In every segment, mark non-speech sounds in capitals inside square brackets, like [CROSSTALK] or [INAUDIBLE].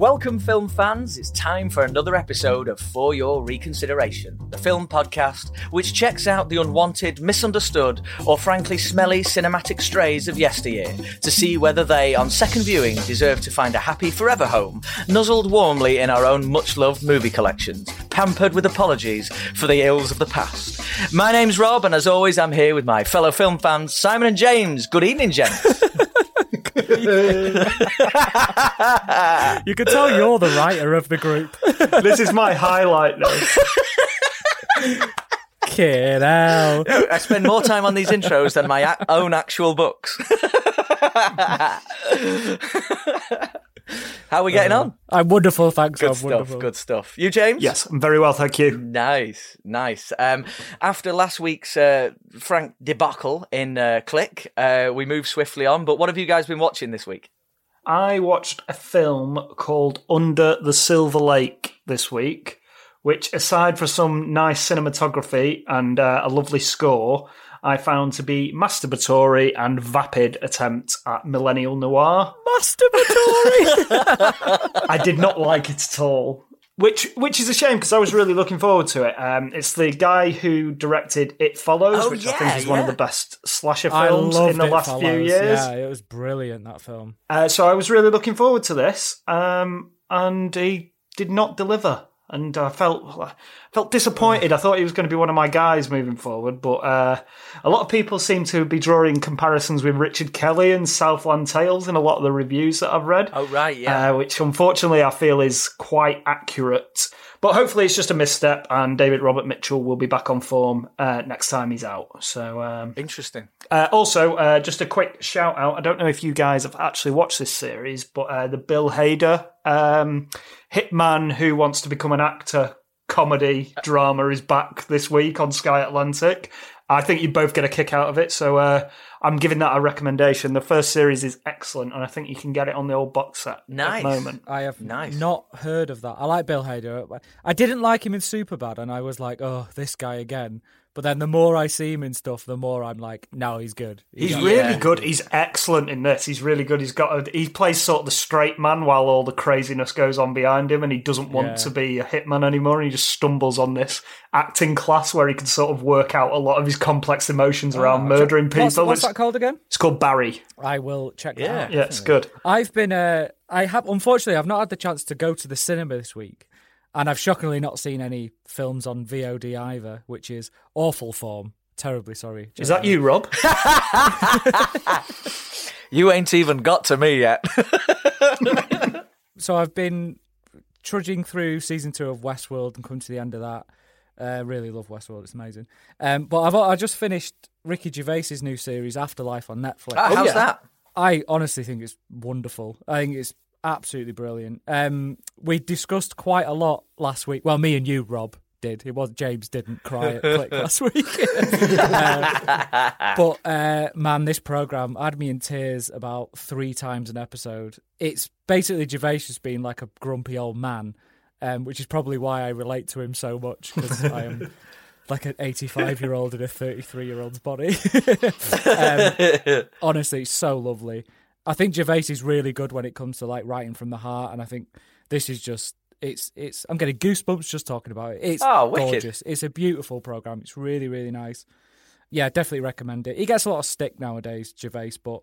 Welcome, film fans. It's time for another episode of For Your Reconsideration, the film podcast which checks out the unwanted, misunderstood, or frankly smelly cinematic strays of yesteryear to see whether they, on second viewing, deserve to find a happy forever home, nuzzled warmly in our own much loved movie collections, pampered with apologies for the ills of the past. My name's Rob, and as always, I'm here with my fellow film fans, Simon and James. Good evening, gents. [LAUGHS] You can tell you're the writer of the group. this is my highlight now. Kid out. I spend more time on these intros than my own actual books. [LAUGHS] How are we getting on? I'm wonderful, thanks. Good I'm stuff. wonderful. Good stuff. You, James? Yes, I'm very well, thank you. Nice, nice. Um, after last week's uh, Frank debacle in uh, Click, uh, we move swiftly on. But what have you guys been watching this week? I watched a film called Under the Silver Lake this week, which, aside from some nice cinematography and uh, a lovely score, I found to be masturbatory and vapid attempt at millennial noir. Masturbatory. [LAUGHS] [LAUGHS] I did not like it at all. Which which is a shame because I was really looking forward to it. Um, it's the guy who directed It Follows, Oh, which I think is one of the best slasher films in the it, last fellows. few years. Yeah, it was brilliant that film. Uh, so I was really looking forward to this, um, and he did not deliver, and I felt felt disappointed. I thought he was going to be one of my guys moving forward, but uh, a lot of people seem to be drawing comparisons with Richard Kelly and Southland Tales in a lot of the reviews that I've read. Oh, right, yeah. Uh, which unfortunately I feel is quite accurate. But hopefully it's just a misstep, and David Robert Mitchell will be back on form uh, next time he's out. So um, Interesting. uh, also, uh, just a quick shout out. I don't know if you guys have actually watched this series, but uh, the Bill Hader um, hitman who wants to become an actor comedy drama is back this week on Sky Atlantic. I think you both get a kick out of it, so uh, I'm giving that a recommendation. The first series is excellent, and I think you can get it on the old box set Nice. at the moment. I have Nice. not heard of that. I like Bill Hader. I didn't like him in Superbad, and I was like, oh, this guy again. But then the more I see him in stuff, the more I'm like, no, he's good. He's Yeah. really good. He's excellent in this. He's really good. He's got a, he plays sort of the straight man while all the craziness goes on behind him, and he doesn't want Yeah. to be a hitman anymore. And he just stumbles on this acting class where he can sort of work out a lot of his complex emotions around murdering people. What's, what's it's, that called again? it's called Barry. I will check that Yeah. out. Yeah, it's good. I've been, uh, I have, unfortunately, I've not had the chance to go to the cinema this week. And I've shockingly not seen any films on VOD either, which is awful form. Terribly sorry. Is that you, Rob? [LAUGHS] You ain't even got to me yet. [LAUGHS] So I've been trudging through season two of Westworld and come to the end of that. Uh, really love Westworld; it's amazing. Um, but I've I just finished Ricky Gervais's new series Afterlife on Netflix. Ah, how's yeah. that? I honestly think it's wonderful. I think it's absolutely brilliant. Um, we discussed quite a lot last week. Well, me and you, Rob, did. It was James didn't cry at [LAUGHS] Click last week. [LAUGHS] Uh, but uh, man, this program had me in tears about three times an episode. It's basically Gervais being like a grumpy old man, um, which is probably why I relate to him so much because I am. [LAUGHS] Like an 85 year old in a 33 year old's body. um, honestly, so lovely. I think Gervais is really good when it comes to like writing from the heart, and I think this is just it's it's. I'm getting goosebumps just talking about it. It's Oh, gorgeous. It's a beautiful program. It's really really nice. Yeah, definitely recommend it. He gets a lot of stick nowadays, Gervais, but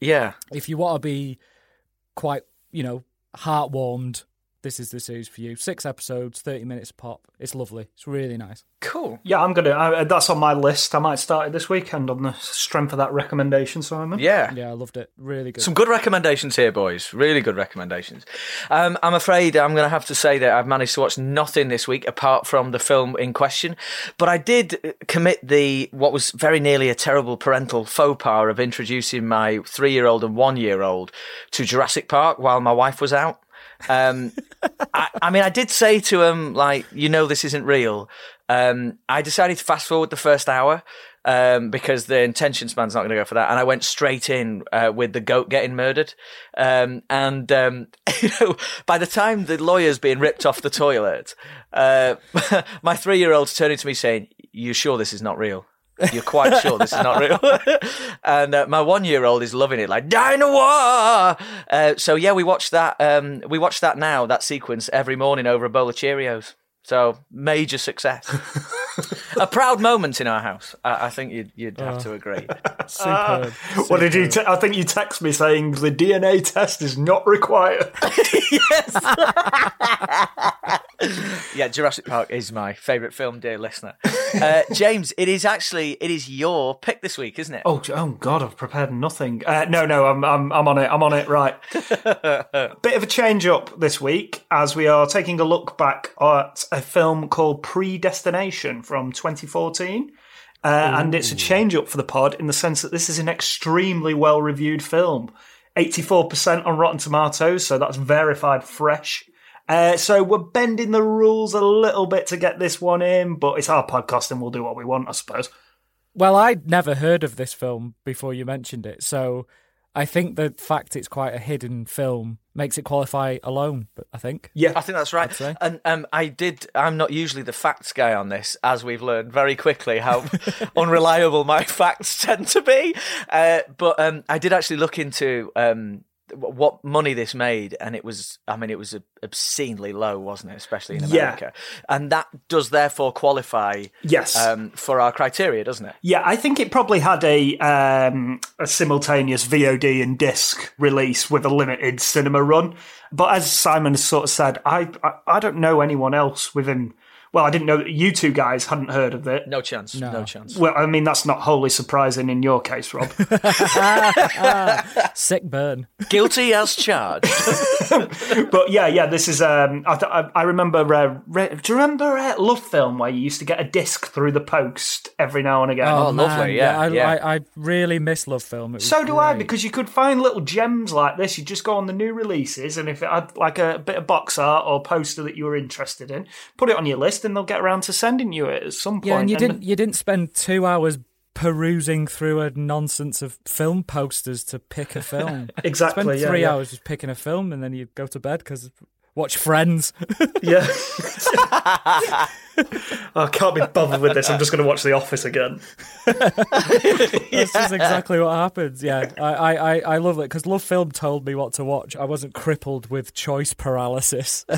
Yeah. if you want to be quite, you know, heart warmed, this is the series for you. Six episodes, 30 minutes a pop. It's lovely. It's really nice. Cool. yeah, I'm gonna. I, that's on my list. I might start it this weekend on the strength of that recommendation, Simon. Yeah. Yeah, I loved it. Really good. Some good recommendations here, boys. Really good recommendations. Um, I'm afraid I'm going to have to say that I've managed to watch nothing this week apart from the film in question. But I did uh, commit the what was very nearly a terrible parental faux pas of introducing my three year old and one year old to Jurassic Park while my wife was out. Um, I, I mean, I did say to him, like, you know, this isn't real. Um, I decided to fast forward the first hour um, because the intention span's not going to go for that. And I went straight in uh, with the goat getting murdered. Um, and, um, [LAUGHS] you know, by the time the lawyer's being ripped off the toilet, uh, [LAUGHS] my three year old's turning to me saying, You sure this is not real? You're quite sure this is not real. [LAUGHS] and uh, my one year old is loving it, like Dinosaur. Uh, so yeah, we watch that. Um, we watch that now. That sequence every morning over a bowl of Cheerios. So major success. [LAUGHS] a proud moment in our house. I, I think you'd, you'd have to agree. [LAUGHS] Superb. [LAUGHS] What did you? Te- I think you text me saying the DNA test is not required. [LAUGHS] Yes. yeah, Jurassic Park is my favourite film, dear listener. Uh, James, it is actually it is your pick this week, isn't it? Oh, oh God! I've prepared nothing. Uh, no, no, I'm, I'm, I'm on it. I'm on it. Right. Bit of a change up this week as we are taking a look back at a film called Predestination from 2014. Uh, and it's a change up for the pod in the sense that this is an extremely well reviewed film. 84% on Rotten Tomatoes, so that's verified fresh. Uh, so we're bending the rules a little bit to get this one in, but it's our podcast and we'll do what we want, I suppose. Well, I'd never heard of this film before you mentioned it, so I think the fact it's quite a hidden film makes it qualify alone. But I think, Yeah. I think that's right. And um, I did. I'm not usually the facts guy on this, as we've learned very quickly how [LAUGHS] unreliable my facts tend to be. Uh, but um, I did actually look into um, what money this made, and it was. I mean, it was obscenely low, wasn't it? Especially in Yeah. America, and that does therefore qualify. Yes. Um, for our criteria, doesn't it? Yeah, I think it probably had a um, a simultaneous VOD and disc release with a limited cinema run. But as Simon sort of said, I I, I don't know anyone else within. Well, I didn't know that you two guys hadn't heard of it. No chance. No, chance. Well, I mean that's not wholly surprising in your case, Rob. [LAUGHS] [LAUGHS] sick burn. Guilty as charged. [LAUGHS] but yeah, yeah, this is. Um, I, th- I, I remember. Uh, re- do you remember uh, Love Film where you used to get a disc through the post every now and again? Oh, lovely, yeah, I, yeah. I, I really miss Love Film. It So do I, because you could find little gems like this. You just go on the new releases, and if it had like a bit of box art or poster that you were interested in, put it on your list, and they'll get around to sending you it at some point. yeah, and you And- didn't you didn't spend two hours perusing through a nonsense of film posters to pick a film. [LAUGHS] Exactly, Spend yeah, three yeah. hours just picking a film, and then you go to bed because watch Friends. Yeah. I can't be bothered with this. I'm just going to watch The Office again. this is exactly what happens. Yeah, I I, I, I love it because Love Film told me what to watch. I wasn't crippled with choice paralysis. [LAUGHS]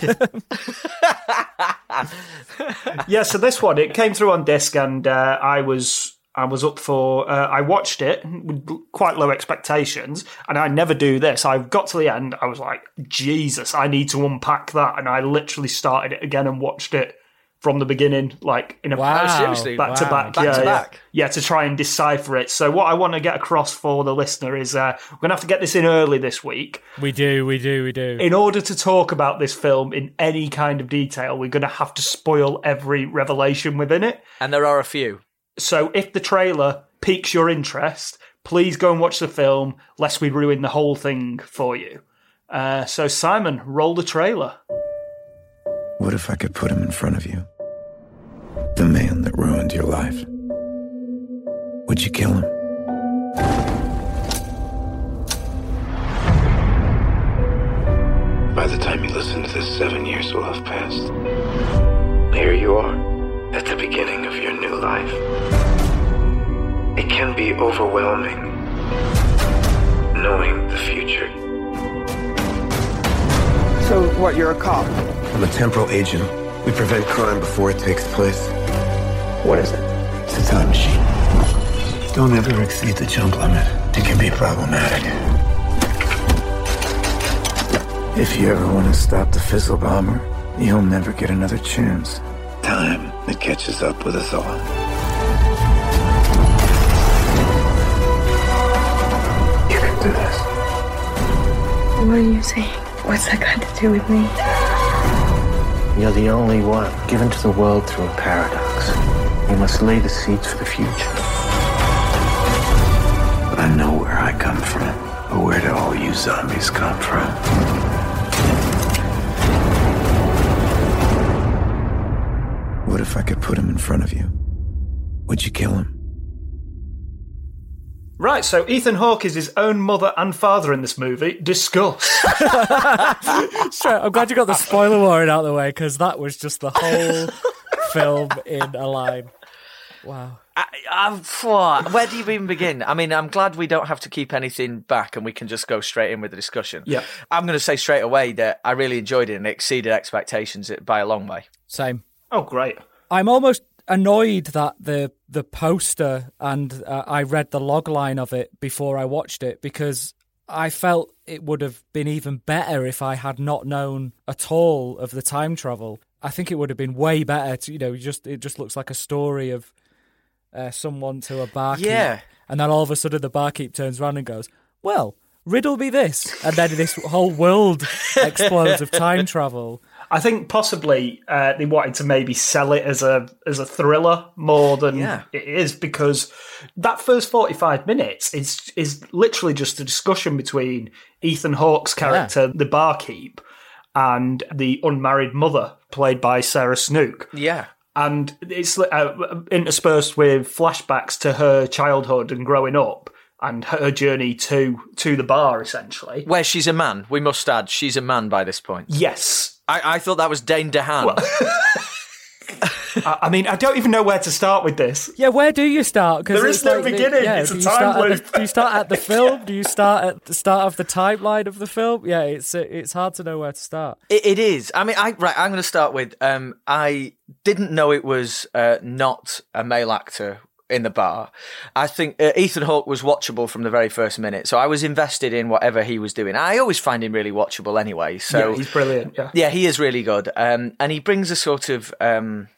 Yeah, so this one it came through on disc, and uh, I was I was up for. Uh, I watched it with quite low expectations, and I never do this. I got to the end, I was like, Jesus, I need to unpack that, and I literally started it again and watched it from the beginning, like in a Wow. Oh, seriously? back to Wow. back, Back yeah, to yeah. back? yeah, to try and decipher it. So what I want to get across for the listener is uh, we're gonna have to get this in early this week we do, we do, we do. in order to talk about this film in any kind of detail. We're gonna have to spoil every revelation within it. and there are a few. So if the trailer piques your interest, please go and watch the film, lest we ruin the whole thing for you. Uh, so Simon, roll the trailer. What if I could put him in front of you? The man that ruined your life. Would you kill him? By the time you listen to this, seven years will have passed. Here you are, at the beginning of your new life. It can be overwhelming, knowing the future. So, what, you're a cop? I'm a temporal agent. We prevent crime before it takes place. What is it? It's a time machine. Don't ever exceed the jump limit. It can be problematic. If you ever want to stop the Fizzle Bomber, you'll never get another chance. Time, it catches up with us all. You can do this. What are you saying? What's that got to do with me? You're the only one given to the world through a paradox. You must lay the seeds for the future. But I know where I come from. But where do all you zombies come from? If I could put him in front of you? Would you kill him? Right, so Ethan Hawke is his own mother and father in this movie. Discuss. [LAUGHS] [LAUGHS] Sure, I'm glad you got the spoiler warning out of the way because that was just the whole film in a line. Wow. I, I'm, where do you even begin? I mean, I'm glad we don't have to keep anything back and we can just go straight in with the discussion. Yeah. I'm going to say straight away that I really enjoyed it and it exceeded expectations by a long way. Same. Oh, great. I'm almost annoyed that the the poster and uh, I read the log line of it before I watched it because I felt it would have been even better if I had not known at all of the time travel. I think it would have been way better to you know just it just looks like a story of uh, someone to a barkeep. Yeah. And then all of a sudden the barkeep turns around and goes, "Well, riddle me this," and then this whole world [LAUGHS] explodes of time travel. I think possibly uh, they wanted to maybe sell it as a as a thriller more than Yeah. it is because that first forty five minutes is is literally just a discussion between Ethan Hawke's character, the barkeep, and the unmarried mother played by Sarah Snook. Yeah. and it's uh, interspersed with flashbacks to her childhood and growing up and her journey to to the bar essentially Where she's a man. We must add, she's a man by this point. yes I, I thought that was Dane DeHaan. [LAUGHS] I, I mean i don't even know where to start with this Yeah, where do you start? 'Cause There is no like the- beginning, Yeah, it's do a you time start at loop. the, do you start at the film? Do you start at the start of the timeline of the film? Yeah, it's it's hard to know where to start. It, it is. I mean, I right. I'm going to start with. Um, I didn't know it was uh, not a male actor in the bar. I think uh, Ethan Hawke was watchable from the very first minute, so I was invested in whatever he was doing. I always find him really watchable anyway. So yeah, he's brilliant yeah yeah, he is really good. Um, and he brings a sort of um,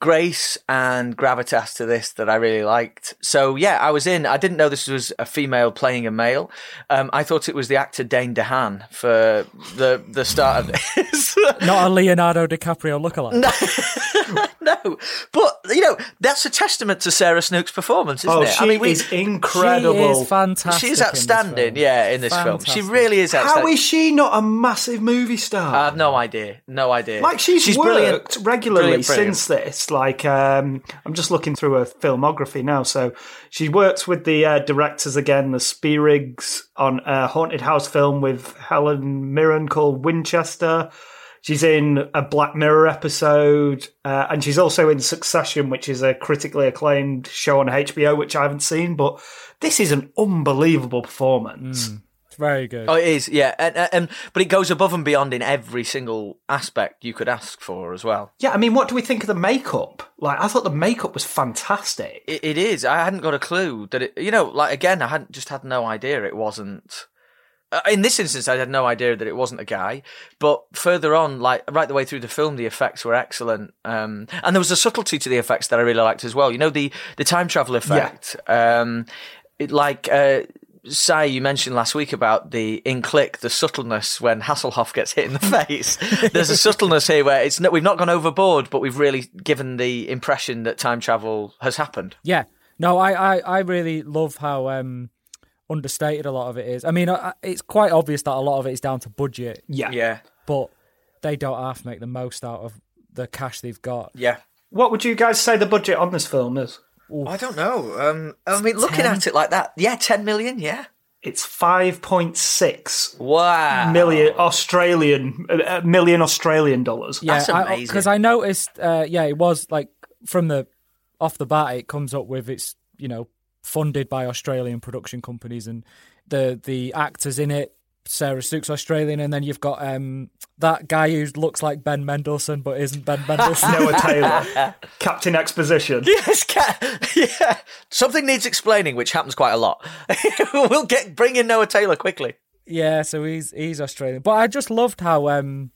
grace and gravitas to this that I really liked. So yeah, I was in. I didn't know this was a female playing a male. Um, I thought it was the actor Dane DeHaan for the the start of this. Not a [LAUGHS] Leonardo DiCaprio lookalike. no, [LAUGHS] but you know that's a testament to Sarah Snook's performance, isn't oh it? she I mean, we, is incredible She is fantastic. she's outstanding. film. yeah, in this film, she really is outstanding. how is she not a massive movie star I have no idea. No idea. Like she's, she's worked brilliant. regularly Brilliant, brilliant. since this. Like um, I'm just looking through her filmography now. So she works with the uh, directors again, the Spierigs, on a haunted house film with Helen Mirren called Winchester. She's in a Black Mirror episode, uh, and she's also in Succession, which is a critically acclaimed show on HBO, which I haven't seen. But this is an unbelievable performance. It's very good. Oh, it is, yeah, and, and, and but it goes above and beyond in every single aspect you could ask for as well. Yeah, I mean, what do we think of the makeup? Like, I thought the makeup was fantastic. It, it is. I hadn't got a clue that it. You know, like again, I hadn't just had no idea it wasn't. Uh, in this instance, I had no idea that it wasn't a guy. But further on, like right the way through the film, the effects were excellent, um, and there was a subtlety to the effects that I really liked as well. You know, the the time travel effect, um, it, like. Uh, Sai, you mentioned last week about the in click, the subtleness when Hasselhoff gets hit in the [LAUGHS] face. There's a subtleness here where it's no, we've not gone overboard, but we've really given the impression that time travel has happened. Yeah. No, I, I, I really love how um, understated a lot of it is. I mean, I, I- it's quite obvious that a lot of it is down to budget, Yeah. Yeah, but they don't have to make the most out of the cash they've got. yeah. What would you guys say the budget on this film is? I don't know. Um, I mean, looking 10? at it like that, yeah, ten million, yeah. It's 5.6 Wow, million Australian uh, uh, million Australian dollars. Yeah, That's amazing. Because I, noticed, uh, yeah, it was like from the off the bat, it comes up with it's you know funded by Australian production companies and the the actors in it. Sarah Snook's Australian, and then you've got um, that guy who looks like Ben Mendelsohn but isn't Ben Mendelsohn. [LAUGHS] Noah Taylor, [LAUGHS] Captain Exposition. Yes, ca- yeah. Something needs explaining, which happens quite a lot. [LAUGHS] we'll get bring in Noah Taylor quickly. Yeah, so he's he's Australian. But I just loved how um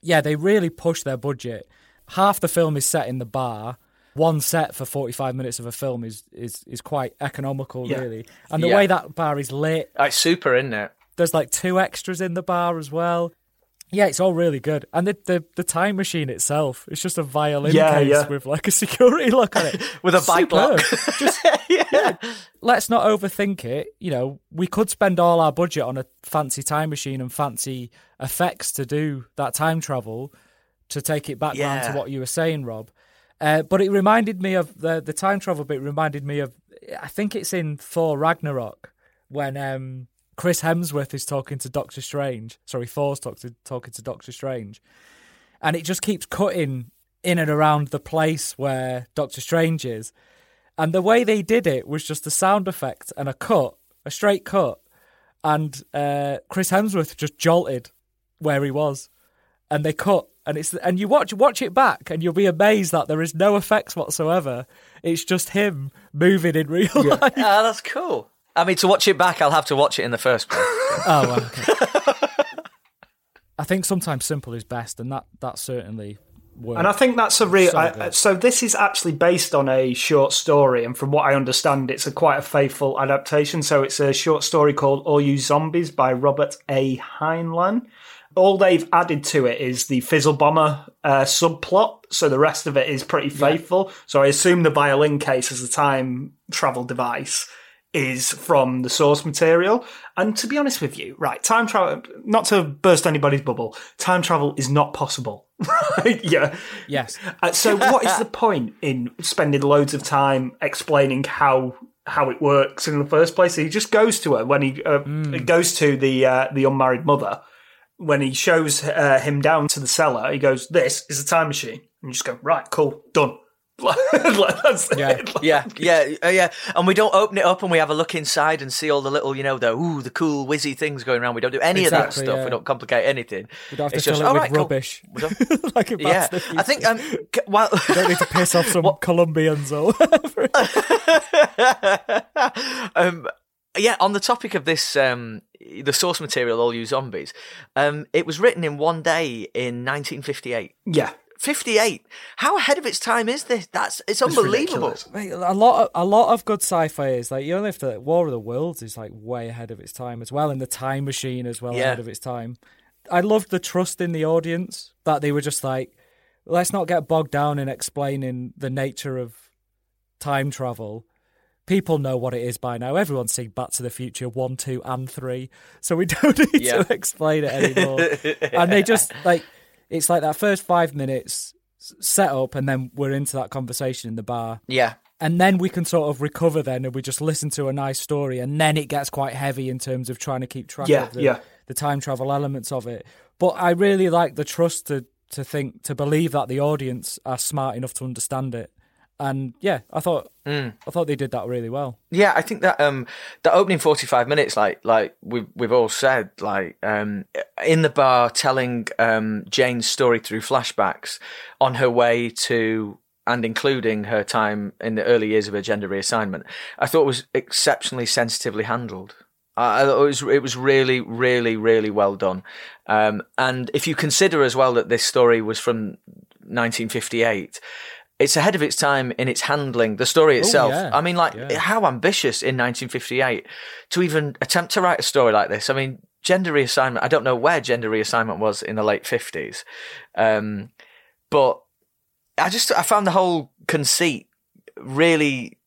yeah, they really pushed their budget. Half the film is set in the bar. One set for 45 minutes of a film is is is quite economical Yeah. really. And the Yeah. way that bar is lit, Oh, it's super, isn't it? there's like two extras in the bar as well. Yeah, it's all really good. And the the, the time machine itself, it's just a violin Yeah, case with like a security lock on it. [LAUGHS] With a bike lock. [LAUGHS] Just [LAUGHS] yeah. let's not overthink it. You know, we could spend all our budget on a fancy time machine and fancy effects to do that time travel to take it back Yeah. to what you were saying, Rob. Uh, but it reminded me of the the time travel bit. Reminded me of I think it's in Thor Ragnarok when um, Chris Hemsworth is talking to Doctor Strange. Sorry, Thor's talk to, talking to Doctor Strange, and it just keeps cutting in and around the place where Doctor Strange is. And the way they did it was just a sound effect and a cut, a straight cut. And uh, Chris Hemsworth just jolted where he was. And they cut and it's and you watch watch it back and you'll be amazed that there is no effects whatsoever. It's just him moving in real life. Ah, that's cool. I mean, to watch it back, I'll have to watch it in the first place. [LAUGHS] Oh, well, okay. [LAUGHS] I think sometimes simple is best, and that that certainly works. And I think that's a real. So I- So this is actually based on a short story, and from what I understand, it's a quite a faithful adaptation. So it's a short story called "All You Zombies" by Robert A. Heinlein. All they've added to it is the Fizzle Bomber uh, subplot. So the rest of it is pretty faithful. So I assume the violin case as a time travel device is from the source material. And to be honest with you, right, time travel, not to burst anybody's bubble, time travel is not possible. [LAUGHS] Right? yeah. yes, Uh, so what is the point in spending loads of time explaining how how it works in the first place? He just goes to her when he uh, goes to the uh, the unmarried mother. When he shows uh, him down to the cellar, he goes, "This is a time machine," and you just go, "Right, cool, done." [LAUGHS] Like, that's it. Yeah. Like- yeah, yeah, uh, yeah. And we don't open it up and we have a look inside and see all the little, you know, the ooh, the cool whizzy things going around. We don't do any of that stuff. yeah. We don't complicate anything. we don't have It's to just, fill it all with right, cool. rubbish. We [LAUGHS] like a yeah, I think um, c- well, [LAUGHS] don't need to piss off some Colombians or um, yeah, on the topic of this, um, the source material, all you zombies, um, it was written in one day in 1958. yeah. 58. How ahead of its time is this? That's it's unbelievable. ridiculous. Mate, a lot of a lot of good sci-fi is like you only have to War of the Worlds is like way ahead of its time as well, and the Time Machine as well Yeah. ahead of its time. I loved the trust in the audience that they were just like, let's not get bogged down in explaining the nature of time travel. People know what it is by now. Everyone's seen Back to the Future one, two, and three, so we [LAUGHS] don't need Yeah. to explain it anymore. and they just [LAUGHS] like it's like that first five minutes set up, and then we're into that conversation in the bar Yeah. and then we can sort of recover then and we just listen to a nice story and then it gets quite heavy in terms of trying to keep track Yeah, of the, yeah. the time travel elements of it but i really like the trust to to think to believe that the audience are smart enough to understand it and yeah i thought Mm. i thought they did that really well Yeah, I think that um the opening forty five minutes, like like we've we've all said, like um in the bar telling um Jane's story through flashbacks on her way to and including her time in the early years of her gender reassignment, I thought was exceptionally sensitively handled. I I thought it was it was really really really well done, um, and if you consider as well that this story was from 1958, it's ahead of its time in its handling the story itself. yeah. I mean, like Yeah. how ambitious in 1958 to even attempt to write a story like this. I mean, gender reassignment. I don't know where gender reassignment was in the late 50s, um, but I just I found the whole conceit really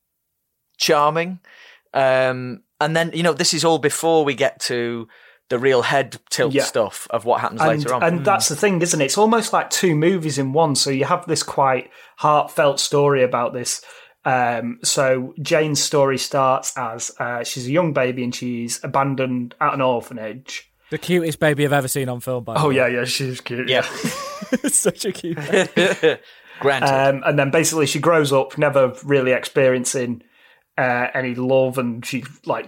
charming. Um, and then you know this is all before we get to the real head tilt Yeah. stuff of what happens and, later on. and that's the thing, isn't it? It's almost like two movies in one. So you have this quite heartfelt story about this. Um, so Jane's story starts as uh, she's a young baby and she's abandoned at an orphanage. the cutest baby i've ever seen on film by the Oh way. yeah, yeah, she's cute. yeah, [LAUGHS] such a cute baby. [LAUGHS] granted. Um, and then basically she grows up never really experiencing uh, any love, and she like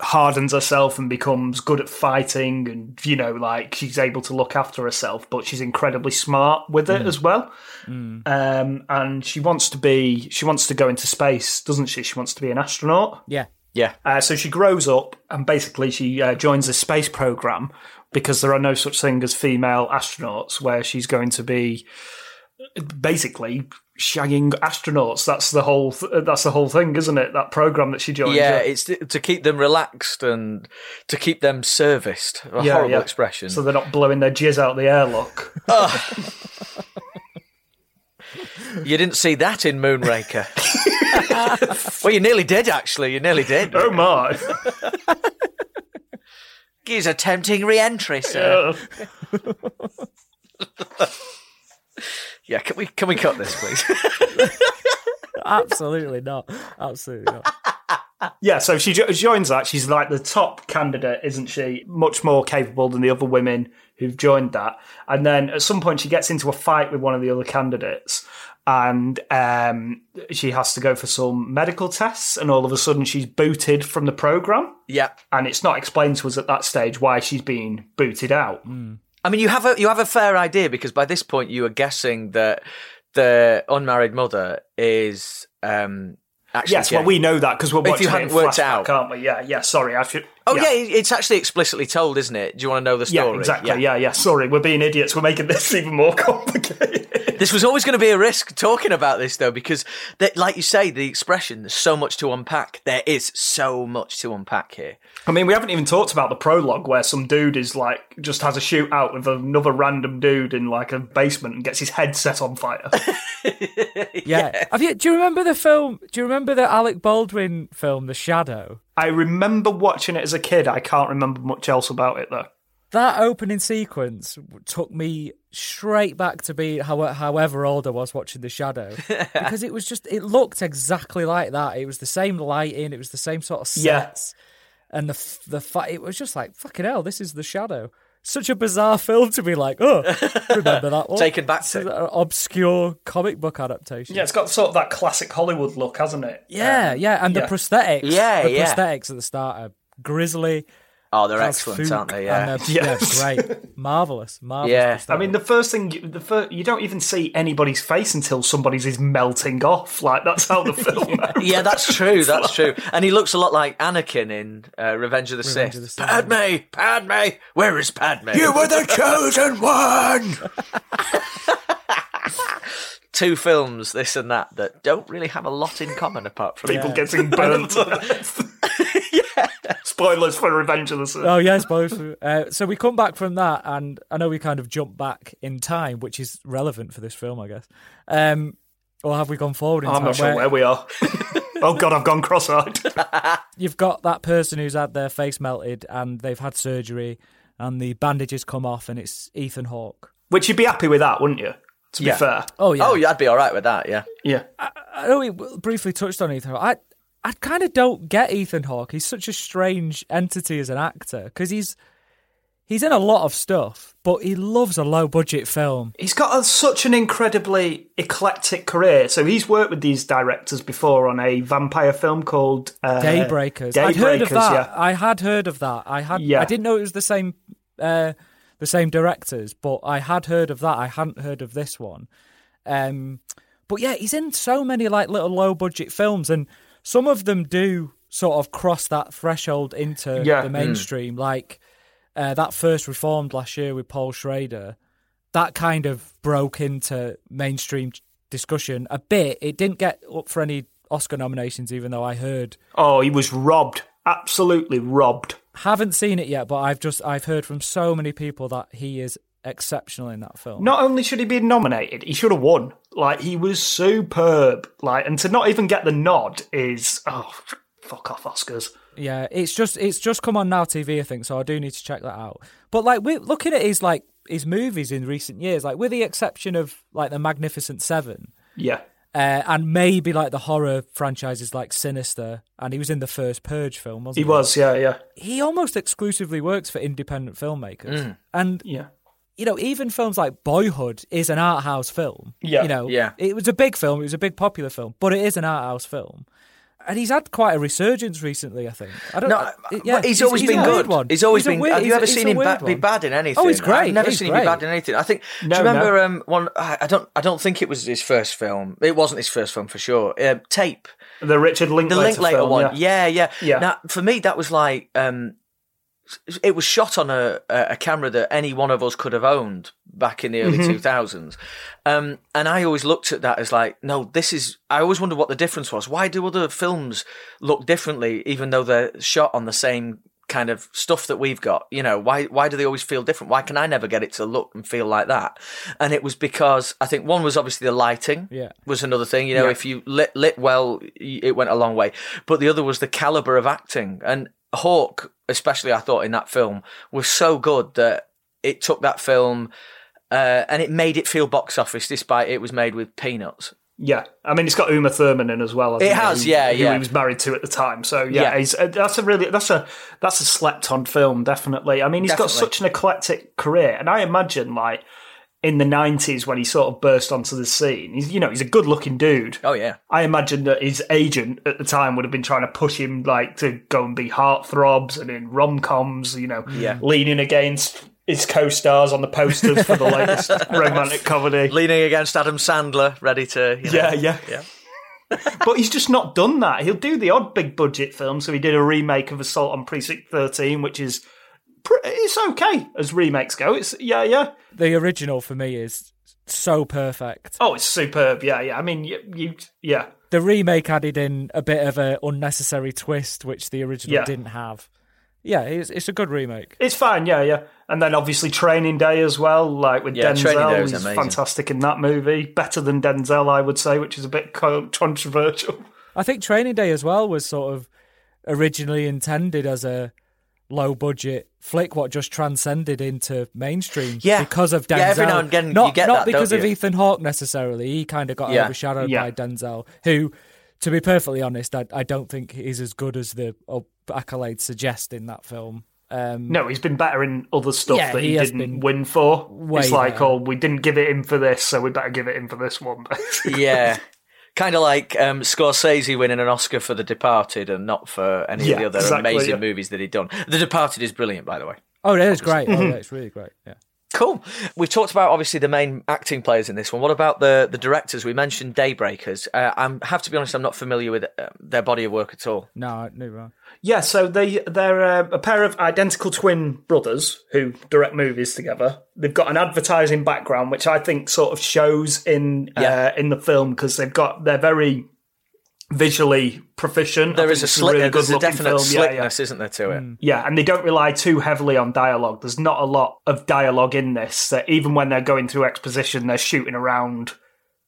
hardens herself and becomes good at fighting, and you know, like she's able to look after herself, but she's incredibly smart with it as well. Um, and she wants to be, she wants to go into space, doesn't she? She wants to be an astronaut. yeah yeah, Uh, so she grows up and basically she uh, joins a space program because there are no such thing as female astronauts, where she's going to be basically shagging astronauts. That's the whole. Th- that's the whole thing, isn't it? That program that she joins. yeah. It's to, keep them relaxed and to keep them serviced. A horrible expression. So they're not blowing their jizz out the airlock. [LAUGHS] Oh. You didn't see that in Moonraker. [LAUGHS] well, you nearly did, actually. You nearly did. oh my! He's attempting re-entry, sir. [LAUGHS] Yeah, can we can we cut this, please? [LAUGHS] absolutely not absolutely not Yeah, so she jo- joins that. She's like the top candidate, isn't she? Much more capable than the other women who've joined that. And then at some point, she gets into a fight with one of the other candidates. And um, she has to go for some medical tests, and all of a sudden she's booted from the program. Yeah. And it's not explained to us at that stage why she's being booted out. I mean, you have a you have a fair idea because by this point you are guessing that the unmarried mother is um, actually. Yes, well, we know that because we're If you watching it hadn't in worked flashback, out. aren't we? Yeah, yeah. Sorry, I should. Oh yeah. it's actually explicitly told, isn't it? Do you want to know the story? Yeah, exactly. Yeah. yeah, Sorry, we're being idiots. We're making this [LAUGHS] even more complicated. This was always going to be a risk talking about this though, because that, like you say, the expression "there's so much to unpack." There is so much to unpack here. I mean, we haven't even talked about the prologue where some dude is like just has a shootout with another random dude in like a basement and gets his head set on fire. [LAUGHS] [LAUGHS] Yeah. Have you? Do you remember the film? Do you remember the Alec Baldwin film, The Shadow? I remember watching it as a kid. I can't remember much else about it though. That opening sequence took me straight back to be how, however old I was watching The Shadow [LAUGHS] because it was just it looked exactly like that. It was the same lighting, it was the same sort of Yeah. sets, and the the fi- it was just like fucking hell. This is The Shadow. Such a bizarre film to be like, oh, [LAUGHS] remember that one? Taken back to. an obscure comic book adaptation. Yeah, it's got sort of that classic Hollywood look, hasn't it? Yeah, Um, yeah, and yeah. the prosthetics. Yeah, the yeah. prosthetics at the start are grisly. Oh, they're Charles excellent, Fuchs, aren't they? Yeah. and they're, [LAUGHS] Yeah. yeah, great, marvelous, marvelous. Yeah. I mean, the first thing, you- the first, you don't even see anybody's face until somebody's is melting off. Like that's how the [LAUGHS] film. Yeah, that's true. [LAUGHS] That's true. And he looks a lot like Anakin in uh, Revenge of the Revenge Sith. of the Sith. Padme, Padme, where is Padme? You were the chosen one! Two films, this and that, that don't really have a lot in common apart from People getting burnt. Spoilers for Revenge of the Sith. Oh yes, both. Uh, so we come back from that, and I know we kind of jump back in time, which is relevant for this film, I guess. Um, or have we gone forward in I'm time? not sure where we are. [LAUGHS] oh God, I've gone cross-eyed. [LAUGHS] You've got that person who's had their face melted, and they've had surgery, and the bandages come off, and it's Ethan Hawke. Which you'd be happy with that, wouldn't you? To be fair. Oh yeah. Oh, yeah, I'd be all right with that, yeah. Yeah. I know we briefly touched on Ethan Hawke. I I kind of don't get Ethan Hawke. He's such a strange entity as an actor because he's he's in a lot of stuff, but he loves a low budget film. He's got a, such an incredibly eclectic career. So he's worked with these directors before on a vampire film called uh, Daybreakers. Daybreakers, I'd heard of that. yeah. I had heard of that. I had. Yeah. I didn't know it was the same. Uh, the same directors, but I had heard of that. I hadn't heard of this one. Um, but yeah, he's in so many like little low budget films, and some of them do sort of cross that threshold into Yeah. the Mm. mainstream. Like uh, that first Reformed last year with Paul Schrader, that kind of broke into mainstream discussion a bit. It didn't get up for any Oscar nominations, even though I heard Oh, he was robbed. Absolutely robbed. haven't seen it yet, but I've just I've heard from so many people that he is exceptional in that film. Not only should he be nominated, he should have won. Like he was superb. Like, and to not even get the nod is oh, fuck off, Oscars. Yeah, it's just it's just come on Now TV, I think, so I do need to check that out. But like we're looking at his like his movies in recent years, like with the exception of like the Magnificent Seven, Yeah, uh, and maybe like the horror franchises like Sinister, and he was in the first Purge film, wasn't he he? was. Yeah, yeah, He almost exclusively works for independent filmmakers, Mm. and yeah. You know, even films like Boyhood is an art house film. Yeah, you know, yeah. it was a big film, it was a big popular film, but it is an art house film. And he's had quite a resurgence recently, I think. I don't No, know. well, he's always been a weird good. One. He's always a been. weird- have you ever seen him ba- be bad in anything? Oh, he's great. I've never He's seen him be bad in anything. I think. do No, you remember no. um, one? I I don't. I don't think it was his first film. It wasn't his first film for sure. Uh, Tape, The Richard the Linklater, Linklater film, one. Yeah. Yeah, yeah. Yeah. Now, for me, that was like. Um, it was shot on a, a camera that any one of us could have owned back in the early Mm-hmm. 2000s. Um, and I always looked at that as like, no, this is, I always wondered what the difference was. Why do other films look differently, even though they're shot on the same kind of stuff that we've got? You know, why, why do they always feel different? Why can I never get it to look and feel like that? And it was because I think one was obviously the lighting Yeah. was another thing. You know, Yeah. if you lit, lit well, it went a long way. But the other was the caliber of acting. And Hawke, especially, I thought in that film, was so good that it took that film uh, and it made it feel box office, despite it was made with peanuts. Yeah, I mean, it's got Uma Thurman in as well. It has, who- yeah, who yeah. he was married to at the time. So yeah, Yeah. He's, uh, that's a really that's a that's a slept on film, definitely. I mean, he's got such an eclectic career, and I imagine like in the nineties when he sort of burst onto the scene, he's you know he's a good looking dude. Oh yeah. I imagine that his agent at the time would have been trying to push him like to go and be heartthrobs and in rom coms, you know, Yeah. leaning against his co-stars on the posters for the latest [LAUGHS] romantic comedy. Leaning against Adam Sandler, ready to. You know, Yeah, yeah, Yeah. [LAUGHS] but he's just not done that. He'll do the odd big budget film. So he did a remake of Assault on Precinct 13, which is it's okay as remakes go. It's yeah, yeah. The original for me is so perfect. Oh, it's superb. Yeah, yeah. I mean, you, you yeah. The remake added in a bit of an unnecessary twist, which the original Yeah. didn't have. Yeah, it's, it's a good remake. It's fine, yeah, yeah. And then obviously Training Day as well, like with Yeah, Training Day Denzel. was He's amazing. fantastic in that movie. Better than Denzel, I would say, which is a bit controversial. I think Training Day as well was sort of originally intended as a low budget flick, what just transcended into mainstream. Yeah. because of Denzel. Yeah, every now and again you not, get not that, because don't of? Ethan Hawke necessarily. He kind of got Yeah. overshadowed Yeah. by Denzel, who, to be perfectly honest, I, I don't think is as good as the accolades suggest in that film. Um, No, he's been better in other stuff Yeah, that he he, didn't win for. It's like, better. oh, we didn't give it in for this, so we better give it in for this one. [LAUGHS] Yeah. Kind of like um, Scorsese winning an Oscar for The Departed and not for any of the other exactly, amazing yeah. movies that he'd done. The Departed is brilliant, by the way. Oh, it is great. Mm-hmm. Oh, yeah, it's really great. Yeah. Cool. We've talked about obviously the main acting players in this one. What about the the directors? We mentioned Daybreakers. Uh, I have to be honest, I'm not familiar with uh, their body of work at all. No, I knew wrong. Yeah, so they they're uh, a pair of identical twin brothers who direct movies together. They've got an advertising background, which I think sort of shows in Yeah. uh, in the film because they've got they're very visually proficient. I There think a it's slick, really there's a good-looking definite film. Yeah, yeah. slickness, isn't there, to it? Yeah, and they don't rely too heavily on dialogue. There's not a lot of dialogue in this. That even when they're going through exposition, they're shooting around.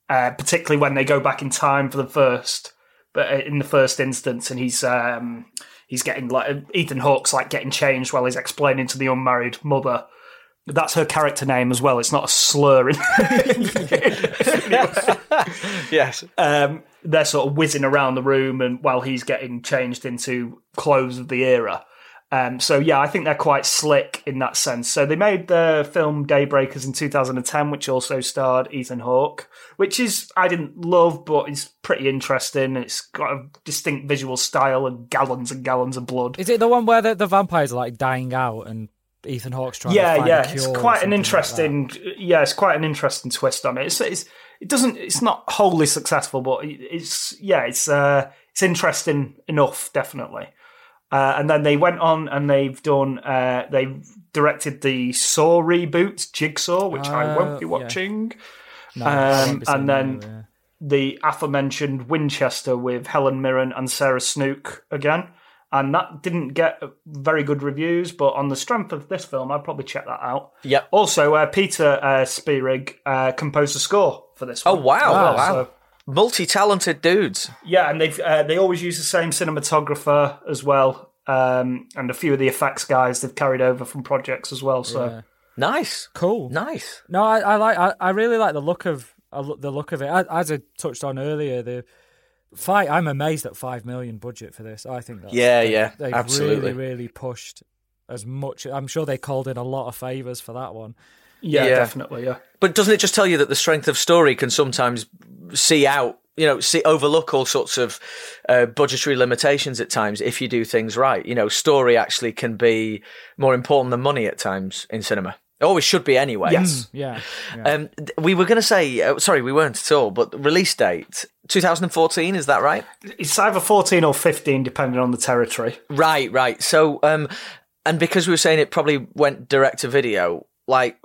Uh, particularly when they go back in time for the first, but uh, in the first instance, and he's um, he's getting like Ethan Hawke's like getting changed while he's explaining to the unmarried mother. That's her character name as well. It's not a slur. In- [LAUGHS] [LAUGHS] [LAUGHS] Yes. um, they're sort of whizzing around the room and while he's getting changed into clothes of the era. Um, so yeah, I think they're quite slick in that sense. So they made the film Daybreakers in 2010, which also starred Ethan Hawke, which is I didn't love, but it's pretty interesting. It's got a distinct visual style and gallons and gallons of blood. Is it the one where the, the vampires are like dying out and Ethan Hawke's trying to yeah, find yeah, a cure? it's quite an something like interesting. yeah, it's quite an interesting twist on it. It's, it's it doesn't. It's not wholly successful, but it's yeah, it's uh, it's interesting enough, definitely. Uh, and then they went on and they've done. Uh, they directed the Saw reboot, Jigsaw, which I won't be Uh, yeah. watching. No, Um, and then either, yeah. the aforementioned Winchester with Helen Mirren and Sarah Snook again. And that didn't get very good reviews, but on the strength of this film, I'd probably check that out. Yep. Also, uh, Peter uh, Spierig uh, composed the score for this Oh one. wow! as well, wow. so- Multi-talented dudes. yeah, and they've uh, they always use the same cinematographer as well, um, and a few of the effects guys they've carried over from projects as well. So Yeah. Nice. Cool. Nice. No, I, I like. I, I really like the look of I lo- the look of it. As, as I touched on earlier, the fight. I'm amazed at five million budget for this. I think. That's, Yeah, they- yeah, They've absolutely. really, really pushed as much. I'm sure they called in a lot of favors for that one. Yeah, Yeah. definitely, yeah. But doesn't it just tell you that the strength of story can sometimes see out, you know, see overlook all sorts of uh, budgetary limitations at times if you do things right? You know, story actually can be more important than money at times in cinema. It always should be anyway. Yes. Yeah. yeah. Um, th- we were going to say, uh, sorry, we weren't at all, but release date 2014, is that right? It's either fourteen or fifteen, depending on the territory. Right, right. So, um, and because we were saying it probably went direct to video, like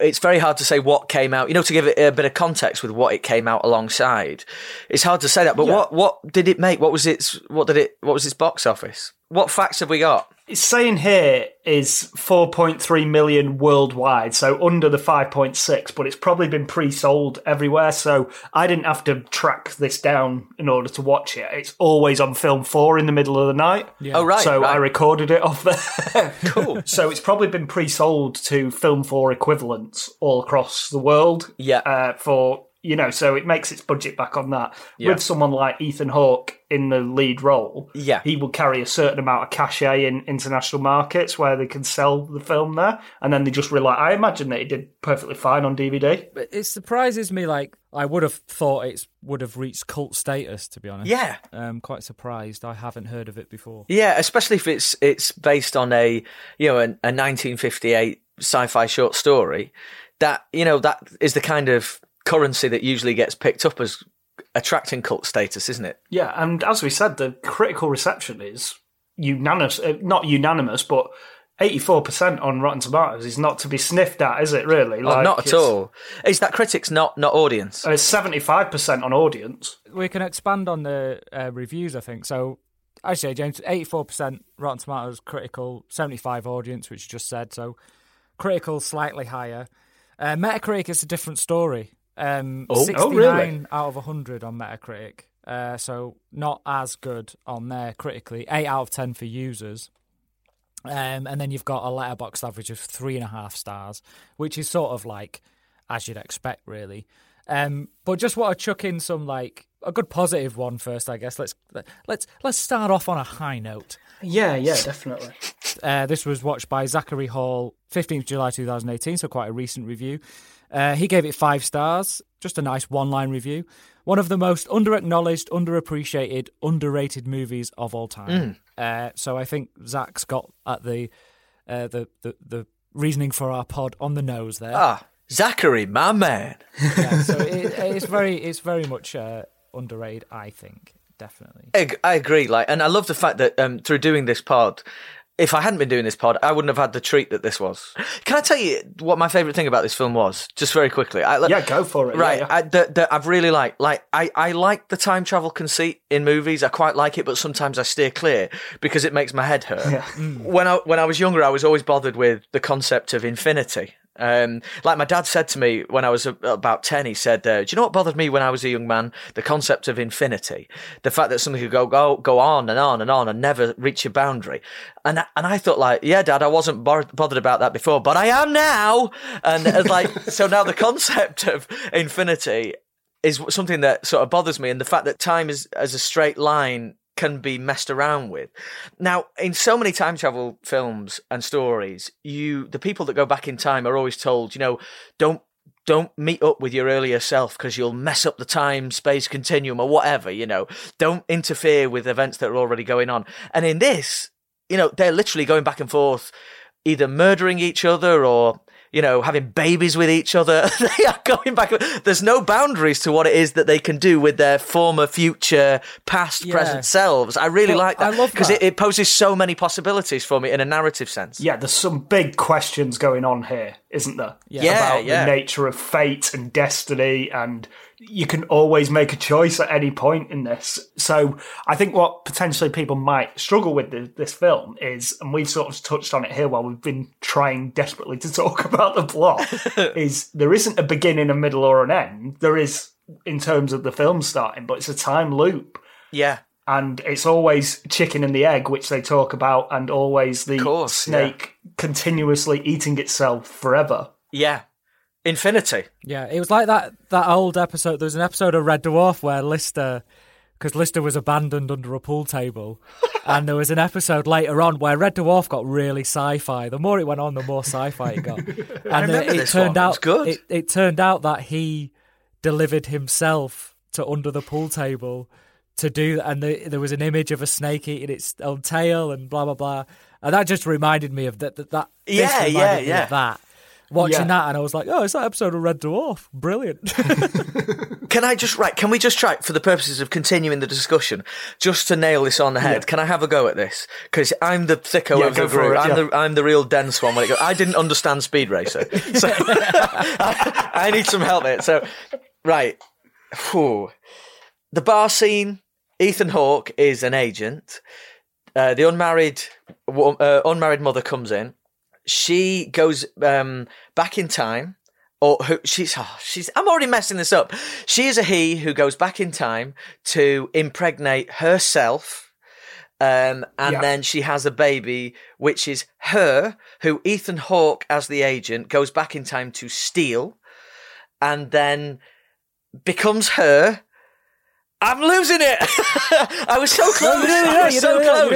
it's very hard to say what came out. You know, to give it a bit of context with what it came out alongside, it's hard to say that. But Yeah. what what did it make? What was its what did it? What was its box office? What facts have we got? It's saying here is 4.3 million worldwide, so under the 5.6, but it's probably been pre-sold everywhere. So I didn't have to track this down in order to watch it. It's always on film four in the middle of the night. Oh right, so right. I recorded it off there. [LAUGHS] Cool. [LAUGHS] so it's probably been pre-sold to film four equivalents all across the world. Yeah. Uh, for You know, so it makes its budget back on that. Yeah. With someone like Ethan Hawke in the lead role, Yeah. he will carry a certain amount of cachet in international markets where they can sell the film there, and then they just rely. I imagine that it did perfectly fine on DVD. But it surprises me. Like I would have thought it would have reached cult status. To be honest, Yeah. I'm quite surprised. I haven't heard of it before. Yeah, especially if it's it's based on a you know a, a 1958 sci-fi short story. That you know that is the kind of currency that usually gets picked up as attracting cult status, isn't it? Yeah, and as we said, the critical reception is unanimous. Uh, not unanimous, but. 84% on Rotten Tomatoes is not to be sniffed at, is it really? Oh, not at all. Is that critics, not not audience? And it's 75% on audience. We can expand on the uh, reviews. I think so. I say, James, 84% Rotten Tomatoes critical, 75 audience, which you just said. So critical slightly higher. Uh, Metacritic is a different story. Um, Oh. 69 Oh, really? out of 100 on Metacritic. Uh, so not as good on there critically. 8 out of 10 for users. Um, and then you've got a Letterboxd average of three and a half stars, which is sort of like as you'd expect, really. Um, but just want to chuck in some like a good positive one first, I guess. Let's let's let's start off on a high note. Yeah, yeah, definitely. Uh, this was watched by Zachary Hall, 15th July 2018, so quite a recent review. Uh, he gave it five stars, just a nice one line review. One of the most underacknowledged, underappreciated, underrated movies of all time. Uh, so I think Zach's got at the, uh, the, the, the reasoning for our pod on the nose there. Ah, Zachary, my man. Yeah, so [LAUGHS] it, it's very, it's very much uh, underrated, I think, definitely. I, I agree. Like, and I love the fact that um, through doing this pod, if I hadn't been doing this pod, I wouldn't have had the treat that this was. Can I tell you what my favourite thing about this film was? Just very quickly. I, like- Yeah, go for it. Right, Yeah, yeah. I, that, that I've really liked. Like, I, I like the time travel conceit in movies. I quite like it, but sometimes I steer clear because it makes my head hurt. When I when I was younger, I was always bothered with the concept of infinity. Um, like my dad said to me when I was about 10, he said, uh, Do you know what bothered me when I was a young man? The concept of infinity. The fact that something could go, go, go on and on and on and never reach a boundary. And, and I thought, like, yeah, dad, I wasn't bo- bothered about that before, but I am now. And it's like, so now the concept of infinity is something that sort of bothers me. And the fact that time is as a straight line can be messed around with. Now, in so many time travel films and stories, you the people that go back in time are always told, you know, don't don't meet up with your earlier self because you'll mess up the time space continuum or whatever, you know. Don't interfere with events that are already going on. And in this, you know, they're literally going back and forth either murdering each other or you know, having babies with each other. [LAUGHS] they are going back. There's no boundaries to what it is that they can do with their former, future, past, Yeah. present selves. I really Well, like that I love because it, it poses so many possibilities for me in a narrative sense. Yeah, there's some big questions going on here, isn't there? Yeah, About yeah. the nature of fate and destiny, and you can always make a choice at any point in this. So I think what potentially people might struggle with th- this film is, and we've sort of touched on it here while we've been trying desperately to [LAUGHS] talk about the plot, [LAUGHS] is there isn't a beginning, a middle, or an end. There is in terms of the film starting, but it's a time loop Yeah. and it's always chicken and the egg, which they talk about, and always the Course, snake continuously eating itself forever. Yeah. Infinity. Yeah, it was like that that old episode. There was an episode of Red Dwarf where Lister, because Lister was abandoned under a pool table, [LAUGHS] and there was an episode later on where Red Dwarf got really sci-fi. The more it went on, the more sci-fi it got. [LAUGHS] And remember it this turned one. It out was good. It, it turned out that he delivered himself to under the pool table to do, and the, there was an image of a snake eating its own tail and blah blah blah. And that just reminded me of that. That, that Yeah, yeah, yeah. That. Watching Yeah. that, and I was like, "Oh, it's that episode of Red Dwarf. Brilliant!" [LAUGHS] Can I just right? Can we just try for the purposes of continuing the discussion, just to nail this on the head? Can I have a go at this? Because I'm the thicko Yeah, of the group. it, I'm yeah. the I'm the real dense one when it goes. I didn't understand Speed Racer, [LAUGHS] so [LAUGHS] I, I need some help here. So, right, Whew. the bar scene. Ethan Hawke is an agent. Uh, the unmarried uh, unmarried mother comes in. She goes um, back in time or who she's oh, she's I'm already messing this up. She is a he who goes back in time to impregnate herself. Um, and Yeah. then she has a baby, which is her, who Ethan Hawke, as the agent, goes back in time to steal. And then becomes her. I'm losing it. [LAUGHS] I was so close. I was so close.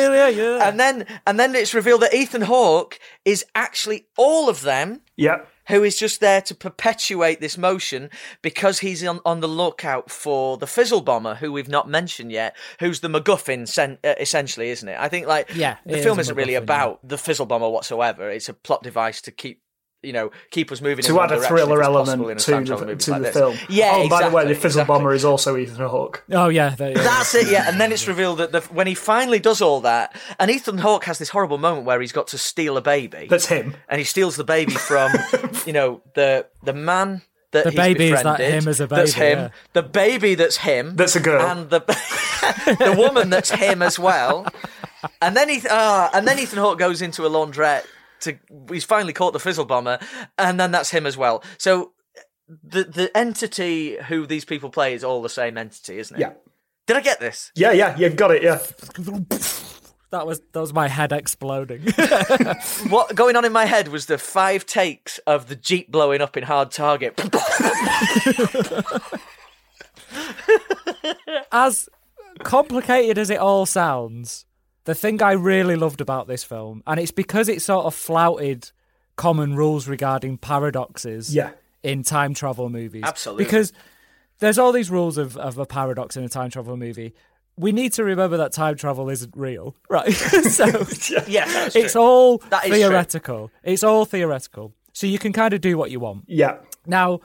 And then and then it's revealed that Ethan Hawke is actually all of them Yeah. who is just there to perpetuate this motion because he's on, on the lookout for the Fizzle Bomber, who we've not mentioned yet, who's the MacGuffin, sen- uh, essentially, isn't it? I think like Yeah, the film a isn't really about the Fizzle Bomber whatsoever. It's a plot device to keep. You know, keep us moving To one add a thriller if it's possible in element a to the, movie to like the film. Yeah, Oh, by the way, the Fizzle exactly. Bomber is also Ethan Hawke. Oh yeah, there, yeah. That's it, yeah. And then it's revealed that the, when he finally does all that, and Ethan Hawke has this horrible moment where he's got to steal a baby. That's him. and he steals the baby from, [LAUGHS] you know, the the man that The he's baby is that him as a baby. That's baby, him. yeah. The baby that's him. That's a girl. And the [LAUGHS] the woman that's him as well. And then he uh, and then Ethan Hawke goes into a laundrette to he's finally caught the Fizzle Bomber, and then that's him as well. So the the entity who these people play is all the same entity, isn't it? Yeah. Did I get this? Yeah, yeah, you've got it, yeah. that was that was my head exploding. [LAUGHS] [LAUGHS] What going on in my head was the five takes of the Jeep blowing up in Hard Target. as complicated as it all sounds, the thing I really loved about this film, and it's because it sort of flouted common rules regarding paradoxes Yeah. in time travel movies. Absolutely. Because there's all these rules of, of a paradox in a time travel movie. We need to remember that time travel isn't real, [LAUGHS] right? [LAUGHS] so [LAUGHS] yes, it's true. all That is true. theoretical. It's all theoretical. So you can kind of do what you want. Yeah. Now,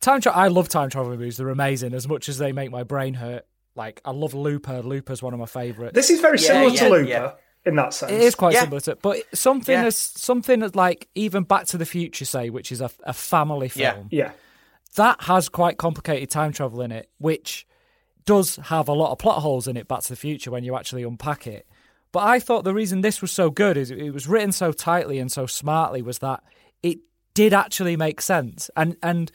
time travel. I love time travel movies. They're amazing. As much as they make my brain hurt. Like I love Looper. Looper's one of my favourites. This is very Yeah, similar yeah, to Looper yeah. in that sense. It is quite Yeah. similar to, but something Yeah. as something as like even Back to the Future, say, which is a, a family film. Yeah. film, Yeah. that has quite complicated time travel in it, which does have a lot of plot holes in it. Back to the Future when you actually unpack it. But I thought the reason this was so good is it was written so tightly and so smartly was that it did actually make sense, and and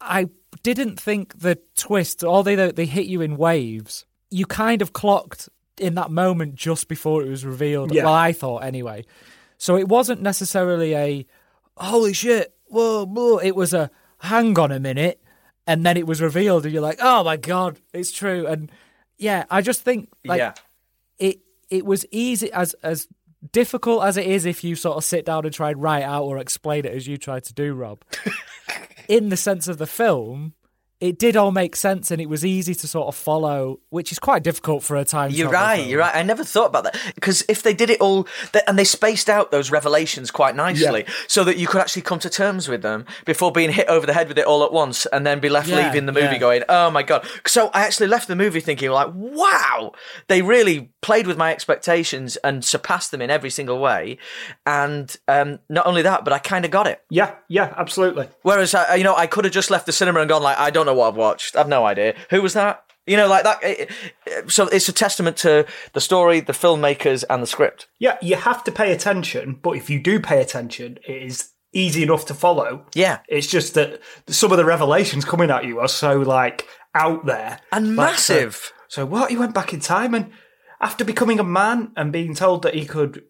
I didn't think the twist, although they, they hit you in waves, you kind of clocked in that moment just before it was revealed. Yeah. Well, I thought anyway. So it wasn't necessarily a holy shit, whoa, whoa. It was a hang on a minute, and then it was revealed, and you're like, oh my god, it's true. And yeah, I just think like yeah. it it was easy as as difficult as it is if you sort of sit down and try and write out or explain it as you tried to do, Rob. [LAUGHS] in the sense of the film, it did all make sense and it was easy to sort of follow, which is quite difficult for a time. You're travel right. film. You're right. I never thought about that because if they did it all th- and they spaced out those revelations quite nicely, so that you could actually come to terms with them before being hit over the head with it all at once, and then be left Yeah, leaving the movie yeah. going, "Oh my god!" So I actually left the movie thinking, like, "Wow, they really played with my expectations and surpassed them in every single way." And um, not only that, but I kind of got it. Yeah. Yeah. Absolutely. Whereas, I, you know, I could have just left the cinema and gone like, I don't know what I've watched. I've no idea. Who was that? You know, like that. it- it- so it's a testament to the story, the filmmakers, and the script. Yeah. You have to pay attention, but if you do pay attention, it is easy enough to follow. Yeah. It's just that some of the revelations coming at you are so like out there And Like, so- massive. So, what? He went back in time and after becoming a man and being told that he could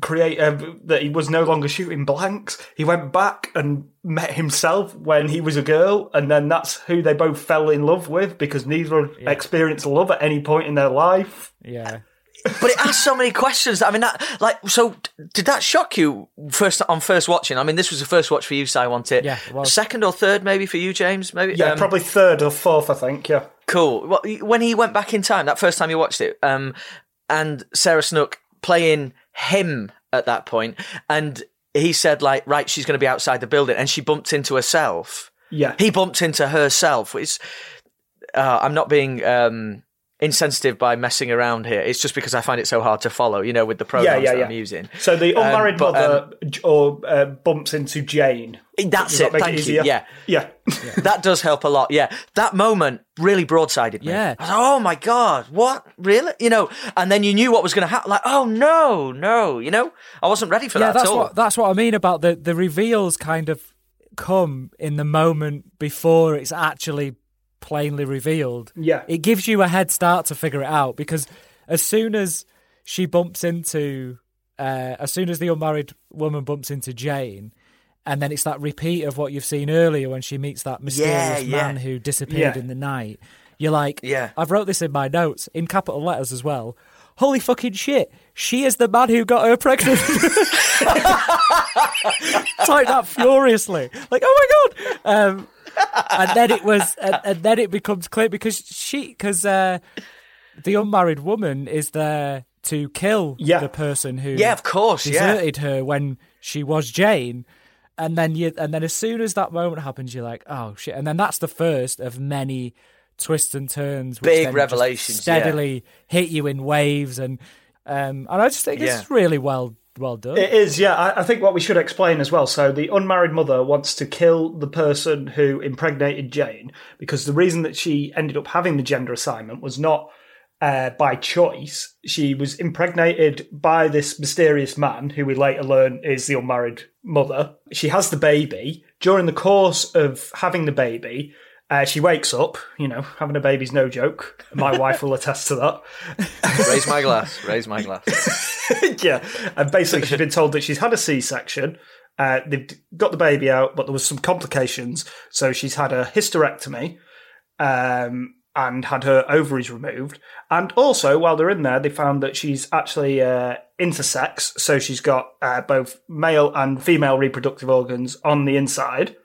create uh, that he was no longer shooting blanks, he went back and met himself when he was a girl, and then that's who they both fell in love with because neither experienced love at any point in their life. Yeah. But it asks so many questions. I mean, that like, so did that shock you first on first watching? I mean, this was the first watch for you, so I want it. Yeah, it. Second or third, maybe for you, James. Maybe. Yeah, Um, probably third or fourth, I think. Yeah, Cool. Well, when he went back in time, that first time you watched it, um, and Sarah Snook playing him at that point, and he said like, right, she's going to be outside the building, and she bumped into herself. yeah, He bumped into herself. Which uh, I'm not being um, insensitive by messing around here. It's just because I find it so hard to follow. You know, with the programs yeah, that yeah. I'm using. So the Um, unmarried but, mother j- or uh, bumps into Jane. That's Does that it. make Thank you. easier? Yeah. yeah, That does help a lot. Yeah. That moment really broadsided me. Yeah. I was like, oh my God, what? Really? You know, and then you knew what was going to happen. Like, oh no, no, you know, I wasn't ready for yeah, that that's at all. what that's what I mean about the the reveals kind of come in the moment before it's actually plainly revealed. Yeah. It gives you a head start to figure it out because as soon as she bumps into uh, as soon as the unmarried woman bumps into Jane and then it's that repeat of what you've seen earlier when she meets that mysterious Yeah, yeah. man who disappeared Yeah. in the night. You're like, Yeah. I've wrote this in my notes in capital letters as well. Holy fucking shit! She is the man who got her pregnant. [LAUGHS] Type that furiously, like, oh my god! Um, and then it was, and, and then it becomes clear because she, because uh, the unmarried woman is there to kill Yeah. the person who Yeah, of course, yeah. deserted her when she was Jane. And then you, and then as soon as that moment happens, you're like, oh shit! And then that's the first of many twists and turns, which Big revelations, yeah. steadily hit you in waves, and um, and I just think Yeah. it's really well well done. It is, yeah. I, I think what we should explain as well. So, the unmarried mother wants to kill the person who impregnated Jane because the reason that she ended up having the gender assignment was not uh, by choice. She was impregnated by this mysterious man who we later learn is the unmarried mother. She has the baby. During the course of having the baby, uh, she wakes up. You know, having a baby's no joke. My wife will attest to that. raise my glass. Raise my glass. [LAUGHS] yeah, and basically she's been told that she's had a C-section. Uh, they've got the baby out, but there was some complications, so she's had a hysterectomy um, and had her ovaries removed. And also, while they're in there, they found that she's actually uh, intersex, so she's got uh, both male and female reproductive organs on the inside.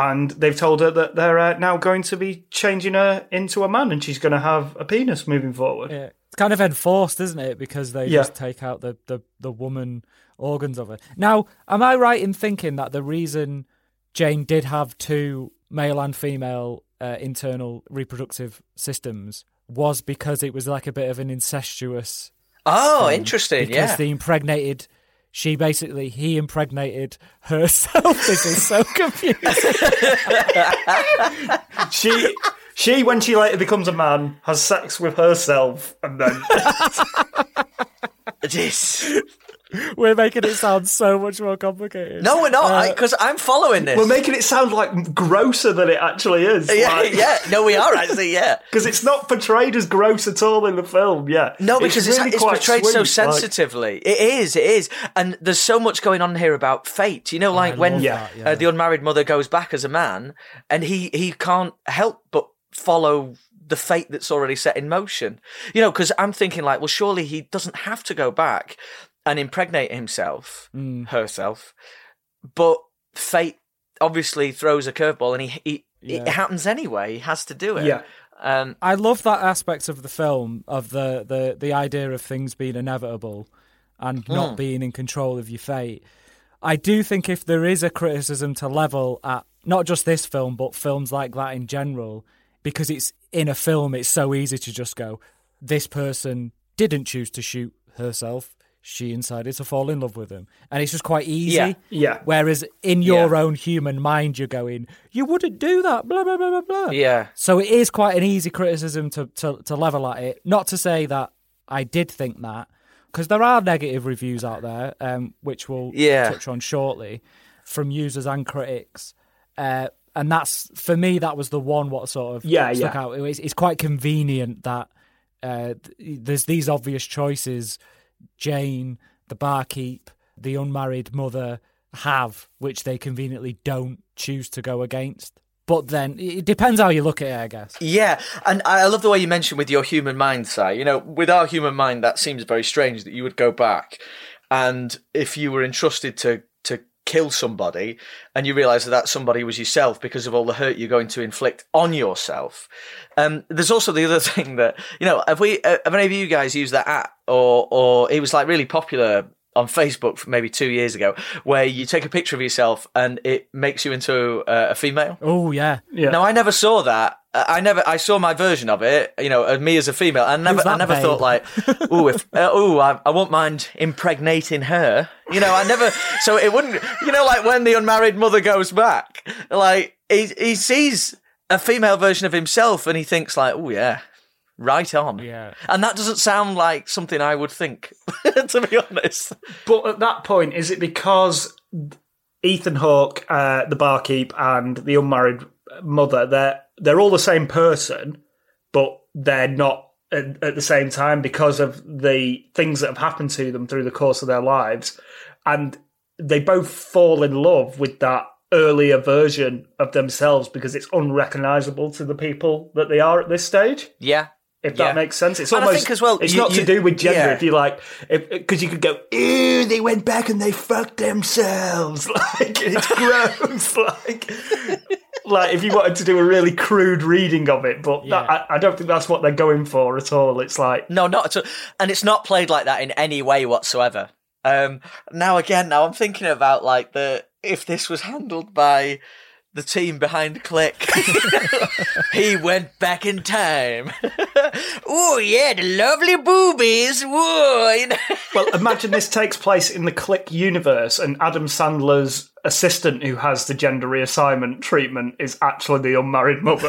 And they've told her that they're uh, now going to be changing her into a man, and she's going to have a penis moving forward. Yeah. It's kind of enforced, isn't it? Because they Yeah. just take out the, the, the woman organs of her. Now, am I right in thinking that the reason Jane did have two male and female uh, internal reproductive systems was because it was like a bit of an incestuous Oh, interesting. because Yeah. the impregnated she basically he impregnated herself. [LAUGHS] this is so confusing. [LAUGHS] she she when she later becomes a man has sex with herself and then [LAUGHS] This. We're making it sound so much more complicated. No, we're not, Uh, because I'm following this. we're making it sound like grosser than it actually is yeah, [LAUGHS] yeah. No, we are actually. Yeah. [LAUGHS] because it's not portrayed as gross at all in the film yeah No, because it's, really it's quite portrayed so sweet, like- sensitively. It is, it is, and there's so much going on here about fate. You know, like when Yeah. that, yeah. uh, the unmarried mother goes back as a man, and he he can't help but follow the fate that's already set in motion. You know, because I'm thinking like, well, surely he doesn't have to go back and impregnate himself, Mm. herself, but fate obviously throws a curveball, and he, he it happens anyway. He has to do it. Yeah. Um, I love that aspect of the film of the, the, the idea of things being inevitable and not being in control of your fate. I do think if there is a criticism to level at not just this film but films like that in general, because it's in a film, it's so easy to just go, this person didn't choose to shoot herself. She decided to fall in love with him, and it's just quite easy. Yeah. Yeah. Whereas in your Yeah. own human mind, you're going, you wouldn't do that. Blah blah blah blah blah. yeah. So it is quite an easy criticism to, to, to level at it. Not to say that I did think that, because there are negative reviews out there, um, which we'll Yeah. touch on shortly, from users and critics. Uh, and that's for me, that was the one what sort of Yeah, stuck yeah. out. It's, it's quite convenient that uh, th- there's these obvious choices Jane, the barkeep, the unmarried mother have, which they conveniently don't choose to go against. But then it depends how you look at it, I guess. Yeah, and I love the way you mentioned with your human mind, Si. You know, with our human mind, that seems very strange that you would go back, and if you were entrusted to to kill somebody, and you realise that that somebody was yourself because of all the hurt you're going to inflict on yourself. Um, there's also the other [LAUGHS] thing that you know, have we, uh, have any of you guys used that app, or or it was like really popular on Facebook for maybe two years ago, where you take a picture of yourself and it makes you into uh, a female. Oh yeah, yeah Now I never saw that. I never. I saw my version of it. You know, of me as a female. I never. I never babe? thought like, [LAUGHS] oh, if uh, oh, I, I won't mind impregnating her. You know, I never. So it wouldn't. You know, like when the unmarried mother goes back, like he he sees a female version of himself and he thinks like, oh yeah, right on. Yeah. And that doesn't sound like something I would think, [LAUGHS] to be honest. But at that point, is it because Ethan Hawke, uh, the barkeep, and the unmarried mother they're they're all the same person, but they're not at, at the same time because of the things that have happened to them through the course of their lives, and they both fall in love with that earlier version of themselves because it's unrecognizable to the people that they are at this stage. Yeah. If that Yeah. makes sense, it's And I almost think as well, It's you- not you- to do with gender. yeah. If you like, because you could go, "Ew, they went back and they fucked themselves." [LAUGHS] Like it's [LAUGHS] gross. like, like if you wanted to do a really crude reading of it, but that, I, I don't think that's what they're going for at all. It's like, No, not at all. And it's not played like that in any way whatsoever. Um, now again, now I'm thinking about like the if this was handled by the team behind Click, [LAUGHS] he went back in time. [LAUGHS] oh yeah, the lovely boobies. Whoa, [LAUGHS] well, imagine this takes place in the Click universe, and Adam Sandler's assistant, who has the gender reassignment treatment, is actually the unmarried mother.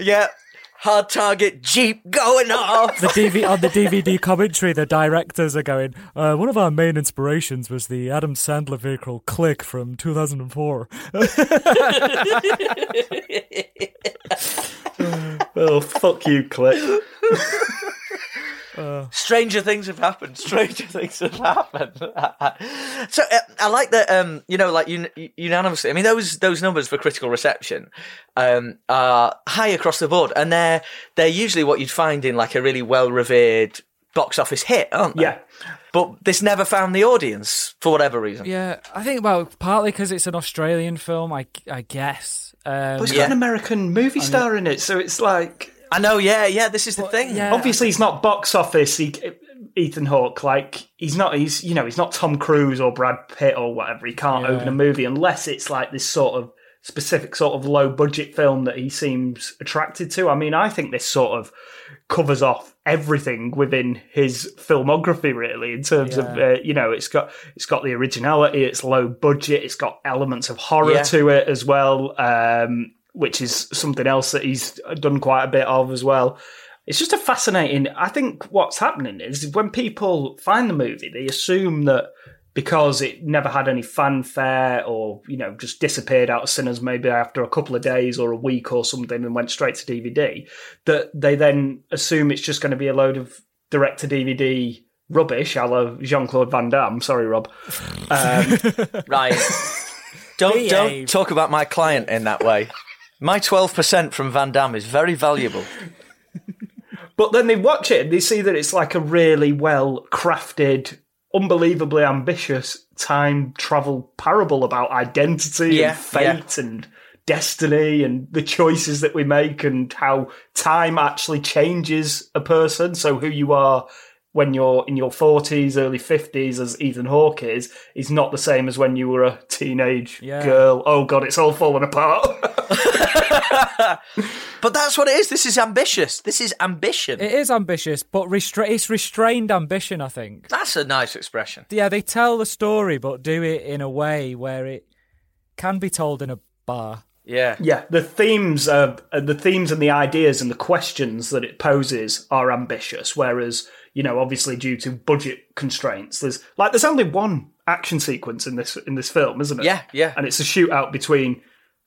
yeah. Hard target jeep going off. the DV on the DVD commentary, the directors are going. Uh, one of our main inspirations was the Adam Sandler vehicle Click from 2004. oh, [LAUGHS] fuck you, Click. [LAUGHS] Stranger things have happened. Stranger [LAUGHS] things have happened. [LAUGHS] so uh, I like that. Um, you know, like un- unanimously. I mean, those those numbers for critical reception um, are high across the board, and they're they're usually what you'd find in like a really well revered box office hit, aren't they? Yeah. But this never found the audience for whatever reason. Yeah, I think well, partly because it's an Australian film, I I guess. Um, But it's Yeah. got an American movie star in it, so it's like I know. Yeah, yeah. This is the thing. yeah. obviously he's not box office. He, Ethan Hawke, like he's not. He's you know he's not Tom Cruise or Brad Pitt or whatever. He can't Yeah. open a movie unless it's like this sort of specific sort of low budget film that he seems attracted to. I mean, I think this sort of covers off everything within his filmography really in terms of uh, you know it's got it's got the originality it's low budget it's got elements of horror Yeah. to it as well um which is something else that he's done quite a bit of as well it's just a fascinating i think what's happening is when people find the movie they assume that because it never had any fanfare or you know just disappeared out of cinemas maybe after a couple of days or a week or something and went straight to dvd that they then assume it's just going to be a load of direct to dvd rubbish a la jean-claude van damme sorry rob um, [LAUGHS] Right. [LAUGHS] don't don't talk about my client in that way. My twelve percent from Van Damme is very valuable. [LAUGHS] But then they watch it and they see that it's like a really well crafted, unbelievably ambitious time travel parable about identity Yeah, and fate and destiny and the choices that we make and how time actually changes a person. So who you are when you're in your 40s, early 50s, as Ethan Hawke is, is not the same as when you were a teenage Yeah. girl. Oh God, it's all falling apart. [LAUGHS] But that's what it is. This is ambitious. This is ambition. It is ambitious, but restra- it's restrained ambition, I think. That's a nice expression. Yeah, they tell the story, but do it in a way where it can be told in a bar. Yeah. Yeah, the themes of uh, the themes and the ideas and the questions that it poses are ambitious. Whereas, you know, obviously due to budget constraints, there's like there's only one action sequence in this in this film, isn't it? Yeah, yeah. and it's a shootout between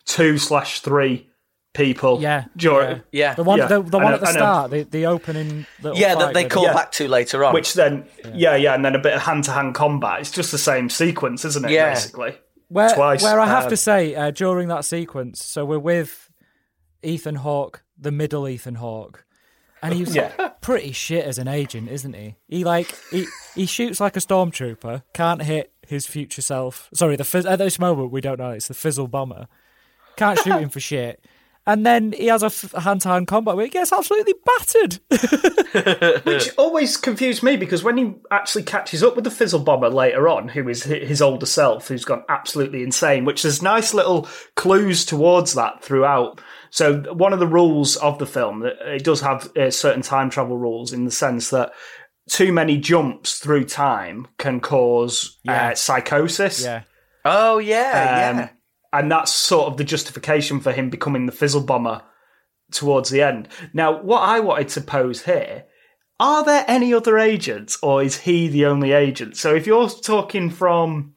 two slash three people. Yeah, during, Yeah. The one, Yeah, the, the one know- at the start, the, the opening. little Yeah, that they call Yeah. back to later on. which then yeah. yeah, and then a bit of hand to hand combat. It's just the same sequence, isn't it? Yeah. Basically, Where, twice. where I have Uh, to say, uh, during that sequence, so we're with Ethan Hawke, the middle Ethan Hawke, and he's Yeah. pretty shit as an agent, isn't he? He like he he shoots like a stormtrooper, can't hit his future self. Sorry, the fizz- at this moment we don't know it's the fizzle bomber. Can't shoot him for [LAUGHS] shit. And then he has a hand to hand combat where he gets absolutely battered. [LAUGHS] Which always confused me because when he actually catches up with the Fizzle Bomber later on, who is his older self, who's gone absolutely insane, which there's nice little clues towards that throughout. So one of the rules of the film, it does have uh, certain time travel rules in the sense that too many jumps through time can cause Yeah. uh, psychosis. yeah. oh yeah, Um, yeah. And that's sort of the justification for him becoming the Fizzle Bomber towards the end. Now, what I wanted to pose here are there any other agents, or is he the only agent? So, if you're talking from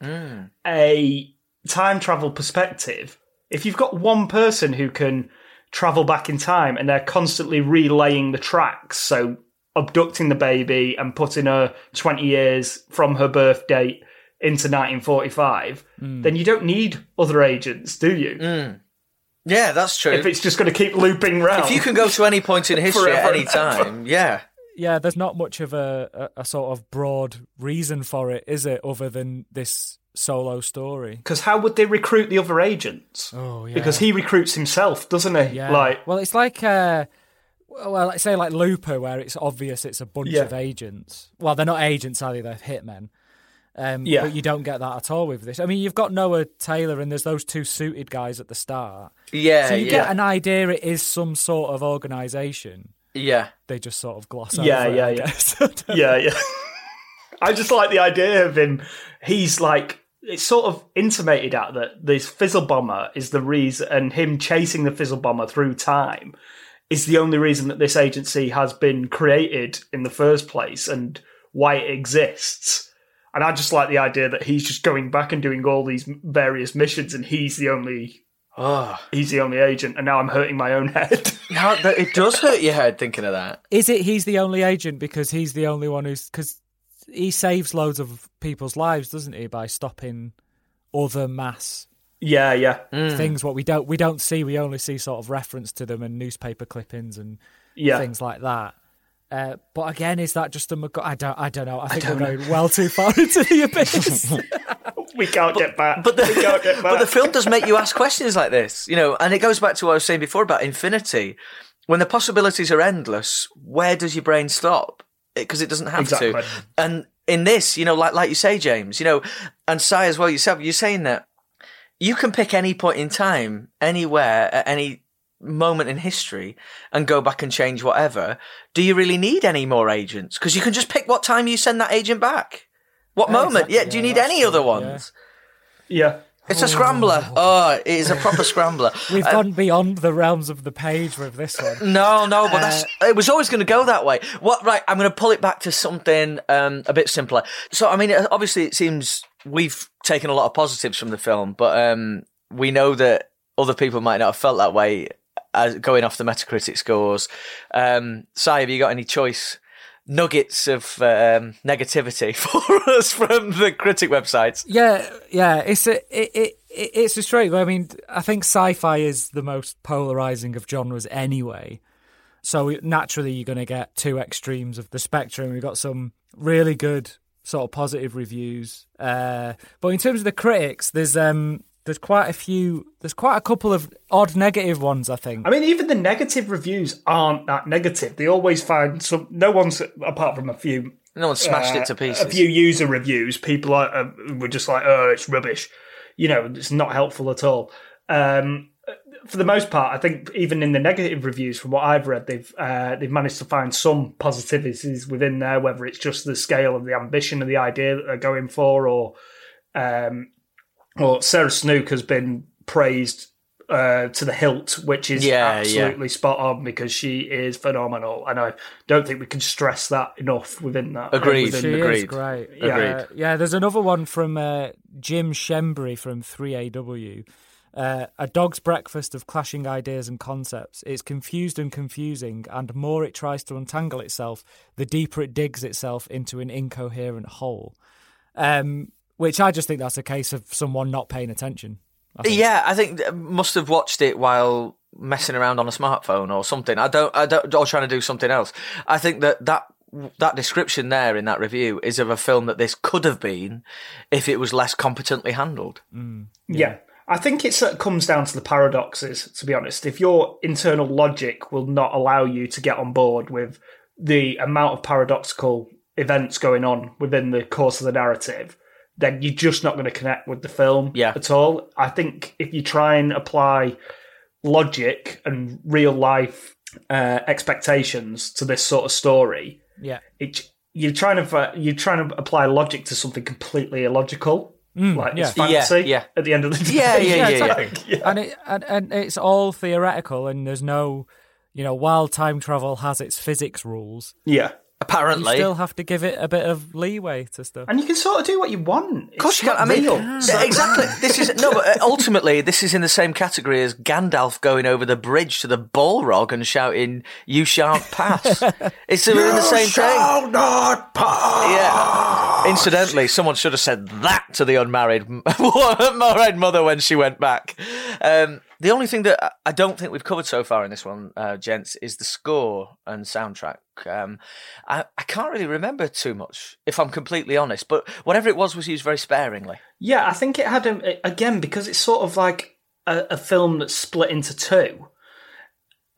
a time travel perspective, if you've got one person who can travel back in time and they're constantly relaying the tracks, so abducting the baby and putting her 20 years from her birth date into 1945, Hmm. then you don't need other agents, do you? Yeah, that's true. If it's just going to keep looping round. If you can go to any point in [LAUGHS] history at any time, yeah. Yeah, there's not much of a, a, a sort of broad reason for it, is it, other than this solo story? Because how would they recruit the other agents? Oh, yeah. Because he recruits himself, doesn't he? Yeah. Like, well, it's like uh, well, let's say like Looper, where it's obvious it's a bunch Yeah. of agents. Well, they're not agents, are they? They're hitmen. Um, Yeah. But you don't get that at all with this. I mean, you've got Noah Taylor, and there's those two suited guys at the start. Yeah, So you yeah. get an idea it is some sort of organisation. yeah. They just sort of gloss Yeah, over. it, yeah, I yeah. [LAUGHS] yeah, yeah. [LAUGHS] I just like the idea of him. He's like, it's sort of intimated at that this fizzle bomber is the reason, and him chasing the fizzle bomber through time is the only reason that this agency has been created in the first place and why it exists. And I just like the idea that he's just going back and doing all these various missions, and he's the only Oh, he's the only agent. And now I'm hurting my own head. [LAUGHS] no, it does hurt your head thinking of that. Is it he's the only agent because he's the only one who's because he saves loads of people's lives, doesn't he, by stopping other mass yeah, yeah, things what we don't we don't see we only see sort of reference to them and newspaper clippings and yeah. things like that. Uh, but again, is that just a McG- I don't I don't know. I think we're going well too far [LAUGHS] into the abyss. [LAUGHS] We can't get back. But the, we can't get back. [LAUGHS] but the film does make you ask questions like this, you know, and it goes back to what I was saying before about infinity. When the possibilities are endless, where does your brain stop? Because it, doesn't have Exactly. to. And in this, you know, like like you say, James, you know, and Sai as well yourself, you're saying that you can pick any point in time, anywhere, at any moment in history, and go back and change whatever. Do you really need any more agents? Because you can just pick what time you send that agent back. What Yeah, moment? exactly. Yeah. Do you Yeah, need any true, other yeah. ones? yeah. It's a scrambler. Oh, it is a proper scrambler. [LAUGHS] We've Uh, gone beyond the realms of the page with this one. no, no, but that's Uh, it was always going to go that way. What? Right, I'm going to pull it back to something um, a bit simpler. So, I mean, obviously, it seems we've taken a lot of positives from the film, but um, we know that other people might not have felt that way. As going off the Metacritic scores, um, Sai, have you got any choice nuggets of um, negativity [LAUGHS] for us from the critic websites? Yeah, yeah. It's a it, it, it it's a straight. I mean, I think sci-fi is the most polarizing of genres anyway. So naturally, you're going to get two extremes of the spectrum. We've got some really good sort of positive reviews, uh, but in terms of the critics, there's um there's quite a few. There's quite a couple of odd negative ones. I think. I mean, even the negative reviews aren't that negative. They always find some. No one's apart from a few. No one smashed it to uh, pieces. A few user reviews. People are uh, were just like, "Oh, it's rubbish." You know, it's not helpful at all. Um, for the most part, I think even in the negative reviews, from what I've read, they've uh, they've managed to find some positivities within there. Whether it's just the scale of the ambition of the idea that they're going for, or um, or Sarah Snook has been praised uh, to the hilt, which is Yeah, yeah. absolutely spot on because she is phenomenal, and I don't think we can stress that enough within that. Agreed. within She the- is Agreed. great. Yeah. Uh, yeah, there's another one from uh, Jim Schembri from 3AW. Uh, a dog's breakfast of clashing ideas and concepts. It's confused and confusing, and more it tries to untangle itself, the deeper it digs itself into an incoherent whole. Um, which I just think that's a case of someone not paying attention. I think. Yeah, I think must have watched it while messing around on a smartphone or something. I don't, I don't, or trying to do something else. I think that that that description there in that review is of a film that this could have been if it was less competently handled. Mm, yeah. I think it's, it comes down to the paradoxes, to be honest. If your internal logic will not allow you to get on board with the amount of paradoxical events going on within the course of the narrative, then you're just not going to connect with the film Yeah. at all. I think if you try and apply logic and real life uh, expectations to this sort of story, Yeah. it, you're trying to fi- you're trying to apply logic to something completely illogical. like it's yeah. Yeah, fantasy yeah. at the end of the day. Yeah, [LAUGHS] yeah, yeah, [LAUGHS] yeah. exactly. And it and, and it's all theoretical, and there's no, you know, while time travel has its physics rules, yeah. You still have to give it a bit of leeway to stuff. And you can sort of do what you want. Of course you can. I mean, yeah, exactly. This is no, but uh, ultimately, this is in the same category as Gandalf going over the bridge to the Balrog and shouting, "You shan't pass." [LAUGHS] it's in the same thing. not pass. Yeah. Incidentally, someone should have said that to the unmarried [LAUGHS] unmarried mother when she went back. Um, the only thing that I- I don't think we've covered so far in this one, uh, gents, is the score and soundtrack. Um, I, I can't really remember too much, if I'm completely honest. But whatever it was was used very sparingly. Yeah, I think it had a, again because it's sort of like a, a film that's split into two.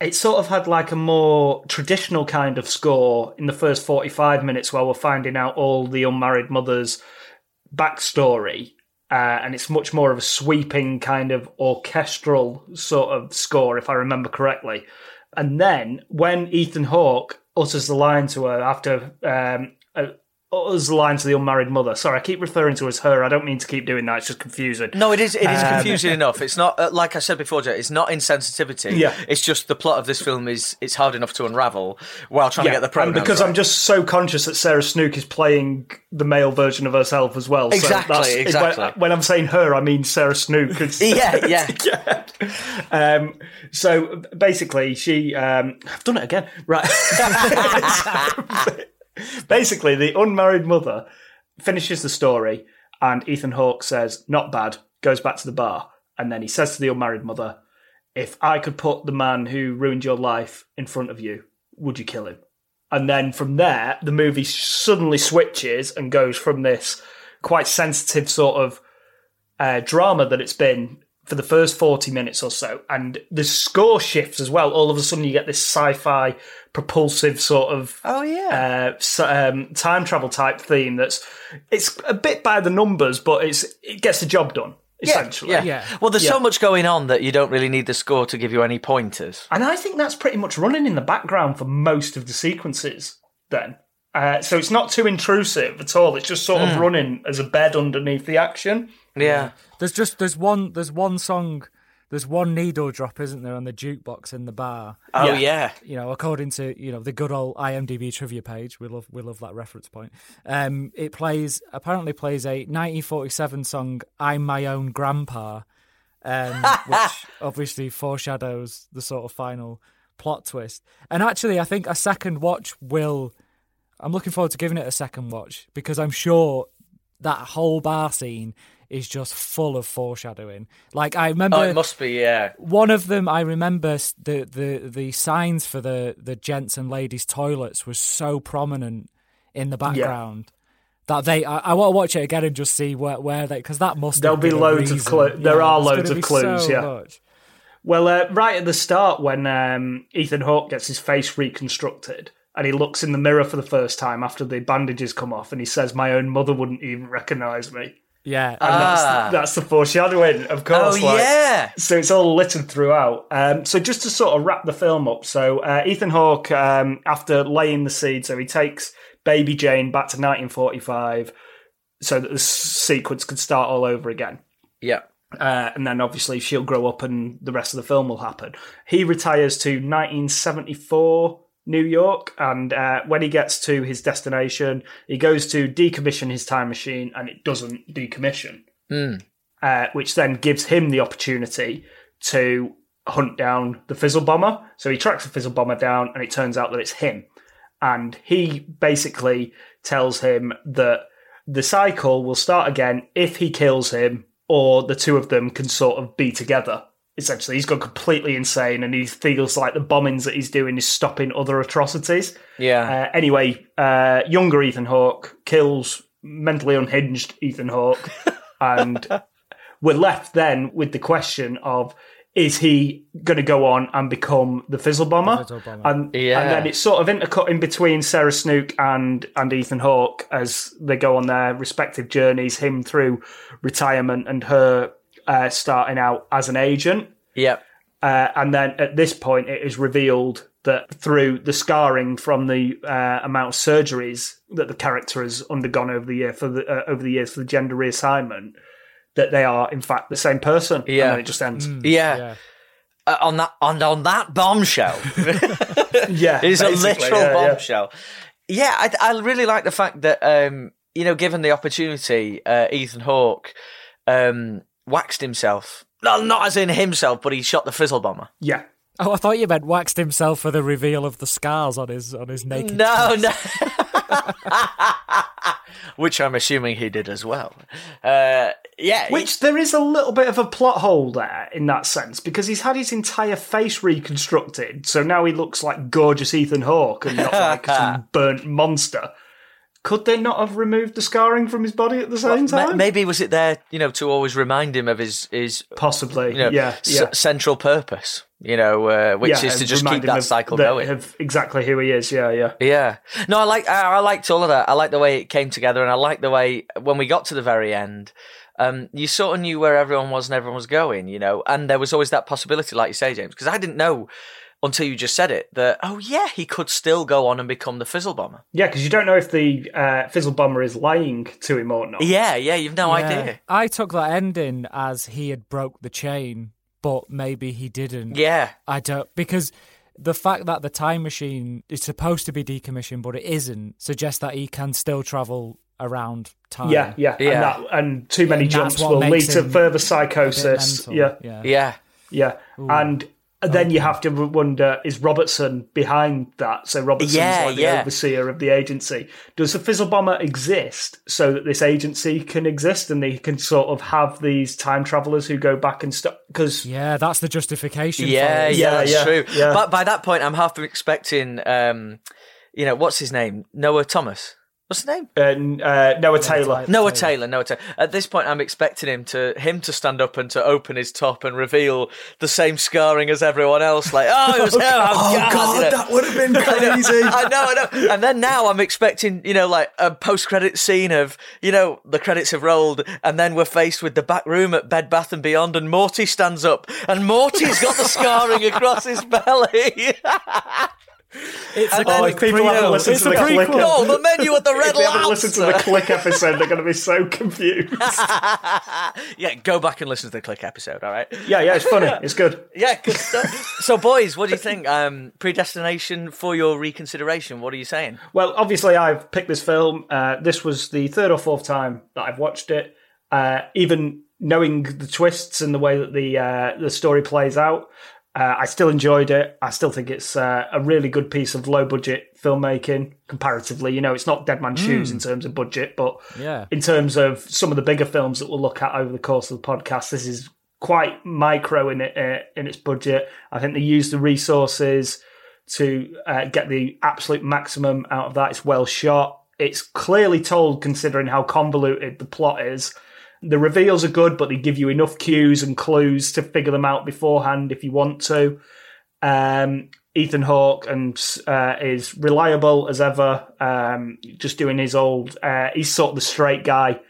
It sort of had like a more traditional kind of score in the first forty-five minutes, where we're finding out all the unmarried mother's backstory, uh, and it's much more of a sweeping kind of orchestral sort of score, if I remember correctly. And then when Ethan Hawke utters the line to her after um, utters line to the unmarried mother. Sorry, I keep referring to her as her. I don't mean to keep doing that. It's just confusing. No, it is. It is Um, confusing [LAUGHS] enough. It's not uh, like I said before. Jay, It's not insensitivity. Yeah. It's just the plot of this film is it's hard enough to unravel while trying to get the and because right. I'm just so conscious that Sarah Snook is playing the male version of herself as well. Exactly, so that's, exactly. When, when I'm saying her, I mean Sarah Snook. [LAUGHS] Yeah, [LAUGHS] yeah. yeah. Um, so basically, she. Um, I've done it again. Right. Basically, the unmarried mother finishes the story, and Ethan Hawke says, "Not bad." Goes back to the bar, and then he says to the unmarried mother, "If I could put the man who ruined your life in front of you, would you kill him?" And then from there, the movie suddenly switches and goes from this quite sensitive sort of uh, drama that it's been for the first 40 minutes or so. And the score shifts as well. All of a sudden, you get this sci fi propulsive sort of Oh yeah. uh, um, time travel type theme that's it's a bit by the numbers, but it's it gets the job done, essentially. Yeah. Yeah. Well, there's Yeah. so much going on that you don't really need the score to give you any pointers. And I think that's pretty much running in the background for most of the sequences then. Uh, so it's not too intrusive at all. It's just sort of running as a bed underneath the action. Yeah. There's just there's one there's one song there's one needle drop, isn't there, on the jukebox in the bar? Oh Yeah. yeah. You know, according to you know the good old IMDb trivia page, we love we love that reference point. Um, it plays apparently plays a 1947 song "I'm My Own Grandpa," um, [LAUGHS] which obviously foreshadows the sort of final plot twist. And actually, I think a second watch will. I'm looking forward to giving it a second watch because I'm sure that whole bar scene is just full of foreshadowing. Like I remember, Oh, it must be. Yeah. one of them I remember the the the signs for the the gents and ladies toilets was so prominent in the background that they I, I want to watch it again and just see where where they because that must There'll be loads of clues. clu- there Yeah, are loads of clues, so yeah. much. Well, uh, right at the start, when um, Ethan Hawke gets his face reconstructed and he looks in the mirror for the first time after the bandages come off, and he says, "My own mother wouldn't even recognise me." Yeah And Ah. that's, that's the foreshadowing, of course. Oh like- yeah. So it's all littered throughout. Um, so just to sort of wrap the film up, so uh, Ethan Hawke, um, after laying the seed, so he takes Baby Jane back to 1945, so that the sequence could start all over again. Yeah. Uh, and then obviously she'll grow up and the rest of the film will happen. He retires to 1974 New York, and uh, when he gets to his destination, he goes to decommission his time machine and it doesn't decommission, uh, which then gives him the opportunity to hunt down the fizzle bomber. So he tracks the fizzle bomber down, and it turns out that it's him. And he basically tells him that the cycle will start again if he kills him, or the two of them can sort of be together. Essentially, he's gone completely insane, and he feels like the bombings that he's doing is stopping other atrocities. Yeah. Uh, anyway, uh, younger Ethan Hawke kills mentally unhinged Ethan Hawke, [LAUGHS] and we're left then with the question of is he going to go on and become the Fizzle Bomber? Fizzle Bomber. And, Yeah. and then it's sort of intercut in between Sarah Snook and, and Ethan Hawke as they go on their respective journeys, him through retirement and her uh, starting out as an agent. yeah. Uh, and then at this point, it is revealed that through the scarring from the uh, amount of surgeries that the character has undergone over the year for the uh, over the years for the gender reassignment, that they are in fact the same person. Yeah. and then it just ends. Yeah. yeah Uh, on that on on that bombshell. [LAUGHS] Yeah, It's a literal yeah, yeah. bombshell. Yeah, I, I really like the fact that um, you know, given the opportunity, uh, Ethan Hawke um, waxed himself. No, not as in himself, but he shot the fizzle bomber. Yeah. Oh, I thought you meant waxed himself for the reveal of the scars on his on his naked. No, chest. no. [LAUGHS] Which I'm assuming he did as well. Uh, yeah, Which there is a little bit of a plot hole there in that sense because he's had his entire face reconstructed, so now he looks like gorgeous Ethan Hawke and not like some [LAUGHS] burnt monster. Could they not have removed the scarring from his body at the same Ma- time? maybe was it there, you know, to always remind him of his his Possibly. you know yeah. s- yeah. central purpose, you know, uh, which Yeah, is to just keep that of cycle the- going. Of exactly who he is. Yeah, yeah. Yeah. No, I like I, I liked all of that. I like the way it came together, and I like the way when we got to the very end, um, you sort of knew where everyone was and everyone was going, you know, and there was always that possibility, like you say, James, because I didn't know until you just said it that oh yeah, he could still go on and become the fizzle bomber. Yeah, because you don't know if the uh, Fizzle Bomber is lying to him or not. Yeah, yeah, you've no Yeah. idea. I took that ending as he had broke the chain, but maybe he didn't. Yeah, I don't because the fact that the time machine is supposed to be decommissioned but it isn't suggests that he can still travel around time. Yeah, yeah, Yeah. And, that, and too many And jumps will lead to further psychosis. mental. Yeah, yeah. yeah. yeah, and then you have to wonder: is Robertson behind that? So Robertson's Yeah, like the yeah. overseer of the agency. Does the Fizzle Bomber exist so that this agency can exist and they can sort of have these time travelers who go back and stuff? Because Yeah, that's the justification. Yeah, for yeah, Yeah, that's yeah, true. yeah. But by that point, I'm half expecting, um, you know, what's his name? Noah Thomas. What's his name? uh, uh, Noah Taylor. Noah Taylor. Noah Taylor. At this point, I'm expecting him to him to stand up and to open his top and reveal the same scarring as everyone else. Like, oh, it was him. [LAUGHS] Oh, God, you know. would have been [LAUGHS] crazy. [LAUGHS] I know, I know. And then now I'm expecting, you know, like a post-credit scene of, you know, the credits have rolled, and then we're faced with the back room at Bed Bath and Beyond, and Morty stands up, and Morty's got the scarring across his belly. It's a Oh, if people haven't prequel. listened It's to a the prequel. click, oh, the menu at the Red if they haven't listened to the Click episode, they're going to be so confused. [LAUGHS] yeah, go back and listen to the Click episode. All right. yeah, yeah, it's funny. It's good. Yeah, good stuff. so, boys, what do you think? Um, predestination for your reconsideration. What are you saying? Well, obviously, I've picked this film. Uh, this was the third or fourth time that I've watched it. Uh, even knowing the twists and the way that the uh, the story plays out, uh, I still enjoyed it. I still think it's uh, a really good piece of low budget filmmaking comparatively. You know, it's not Dead Man's Shoes in terms of budget, but Yeah. in terms of some of the bigger films that we'll look at over the course of the podcast, this is quite micro in it uh, in its budget. I think they use the resources to uh, get the absolute maximum out of that. It's well shot. It's clearly told, considering how convoluted the plot is. The reveals are good, but they give you enough cues and clues to figure them out beforehand if you want to. Um, Ethan Hawke and uh, is reliable as ever. Um, just doing his old. Uh, he's sort of the straight guy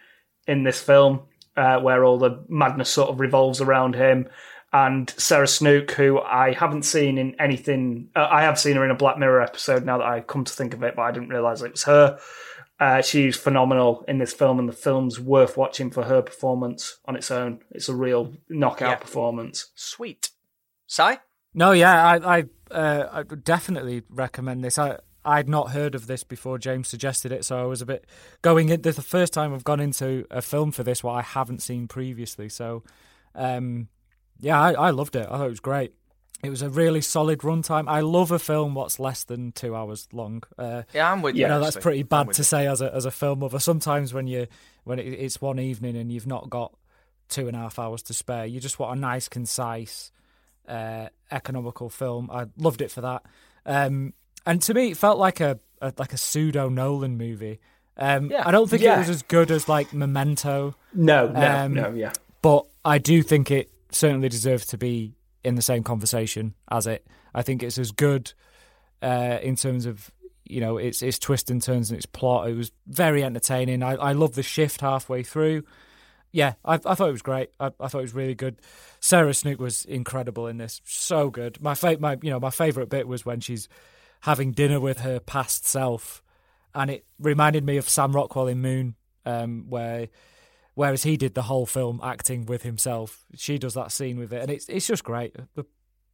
in this film, uh, where all the madness sort of revolves around him. And Sarah Snook, who I haven't seen in anything. Uh, I have seen her in a Black Mirror episode. Now that I come to think of it, but I didn't realize it was her. Uh, she's phenomenal in this film, and the film's worth watching for her performance on its own. It's a real knockout Yeah. performance. Sweet. Si? No, yeah, I, I, uh, I would definitely recommend this. I, I'd not heard of this before James suggested it, so I was a bit going in. This the first time I've gone into a film for this what I haven't seen previously. So, um, yeah, I, I loved it. I thought it was great. It was a really solid runtime. I love a film what's less than two hours long. Uh, Yeah, I'm with you. you know that's actually. pretty bad to you. say as a as a film lover. Sometimes when you when it, it's one evening and you've not got two and a half hours to spare, you just want a nice, concise, uh, economical film. I loved it for that. Um, and to me, it felt like a, a like a pseudo Nolan movie. Um, Yeah. I don't think Yeah. it was as good as like Memento, No, no, Um, no, yeah. but I do think it certainly deserves to be in the same conversation as it. I think it's as good uh, in terms of you know its its twists and turns and its plot. It was very entertaining. I I love the shift halfway through. Yeah, I, I thought it was great. I, I thought it was really good. Sarah Snook was incredible in this. So good. My fa- my you know my favorite bit was when she's having dinner with her past self, and it reminded me of Sam Rockwell in Moon, um, where whereas he did the whole film acting with himself. She does that scene with it, and it's it's just great.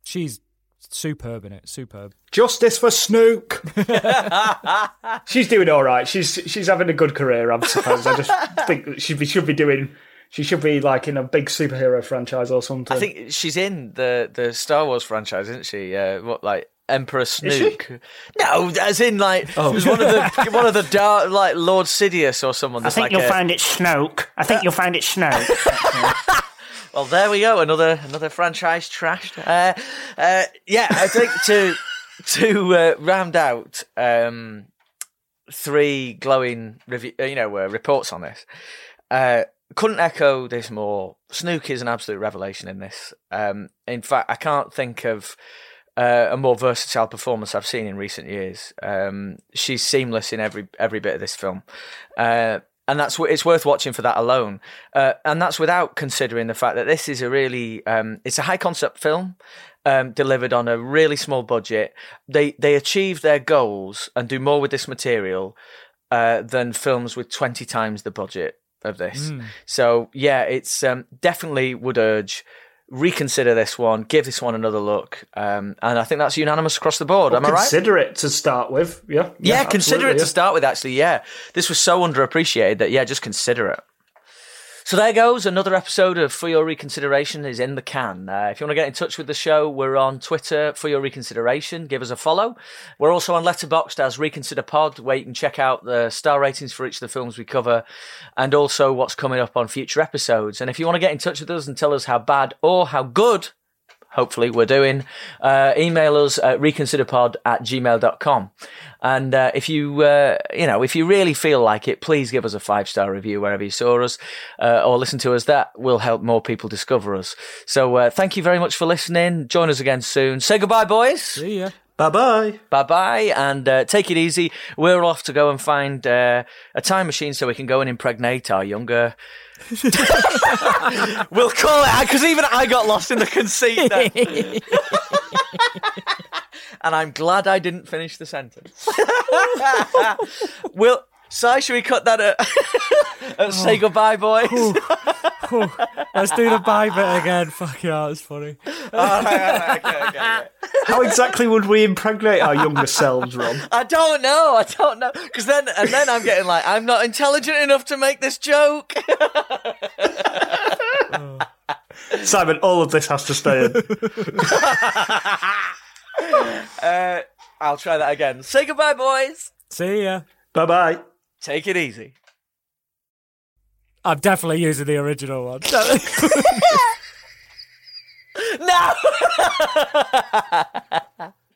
She's superb in it. Superb. Justice for Snook. [LAUGHS] she's doing all right. She's she's having a good career, I suppose. I just think she should be doing. She should be like in a big superhero franchise or something. I think she's in the the Star Wars franchise, isn't she? Uh, what like Emperor she? Snook? No, as in like Oh. it was one of the [LAUGHS] one of the dark like Lord Sidious or someone. I think like you'll a- find it Snoke. I think you'll find it Snoke. [LAUGHS] Well, there we go. Another another franchise trashed. Uh, uh, yeah, I think to [LAUGHS] to uh, round out um, three glowing review, uh, you know, uh, reports on this. Uh, couldn't echo this more. Snook is an absolute revelation in this. Um, in fact, I can't think of uh, a more versatile performance I've seen in recent years. Um, she's seamless in every every bit of this film, uh, and that's it's worth watching for that alone. Uh, and that's without considering the fact that this is a really um, it's a high concept film. Um, delivered on a really small budget, they they achieve their goals and do more with this material uh, than films with twenty times the budget of this. So yeah, it's um, definitely would urge reconsider this one, give this one another look, um, and I think that's unanimous across the board. Am I right? consider it to start with. Yeah, Yeah, consider it absolutely, to start with. Actually, yeah, this was so underappreciated that yeah, just consider it. So there goes another episode of For Your Reconsideration is in the can. Uh, if you want to get in touch with the show, we're on Twitter for Your Reconsideration. Give us a follow. We're also on Letterboxd as Reconsider Pod, where you can check out the star ratings for each of the films we cover, and also what's coming up on future episodes. And if you want to get in touch with us and tell us how bad or how good hopefully we're doing, uh, email us at reconsiderpod at gmail.com. And uh, if you, uh, you know, if you really feel like it, please give us a five star review wherever you saw us uh, or listen to us. That will help more people discover us. So uh, thank you very much for listening. Join us again soon. Say goodbye, boys. See ya. Bye bye. Bye bye, and uh, take it easy. We're off to go and find uh, a time machine so we can go and impregnate our younger. [LAUGHS] we'll call it because even I got lost in the conceit. There. [LAUGHS] and I'm glad I didn't finish the sentence. [LAUGHS] we'll. Si, should we cut that at, [LAUGHS] at say goodbye, boys? Let's do the bye bit again. Fuck yeah, that's funny. All right, all right, okay, okay. How exactly would we impregnate our younger selves, Rob? I don't know. I don't know. Because then, and then I'm getting like, I'm not intelligent enough to make this joke. [LAUGHS] Simon, all of this has to stay in. [LAUGHS] Uh, I'll try that again. Say goodbye, boys. See ya. bye bye. Take it easy. I'm definitely using the original one. [LAUGHS] No. [LAUGHS] [LAUGHS]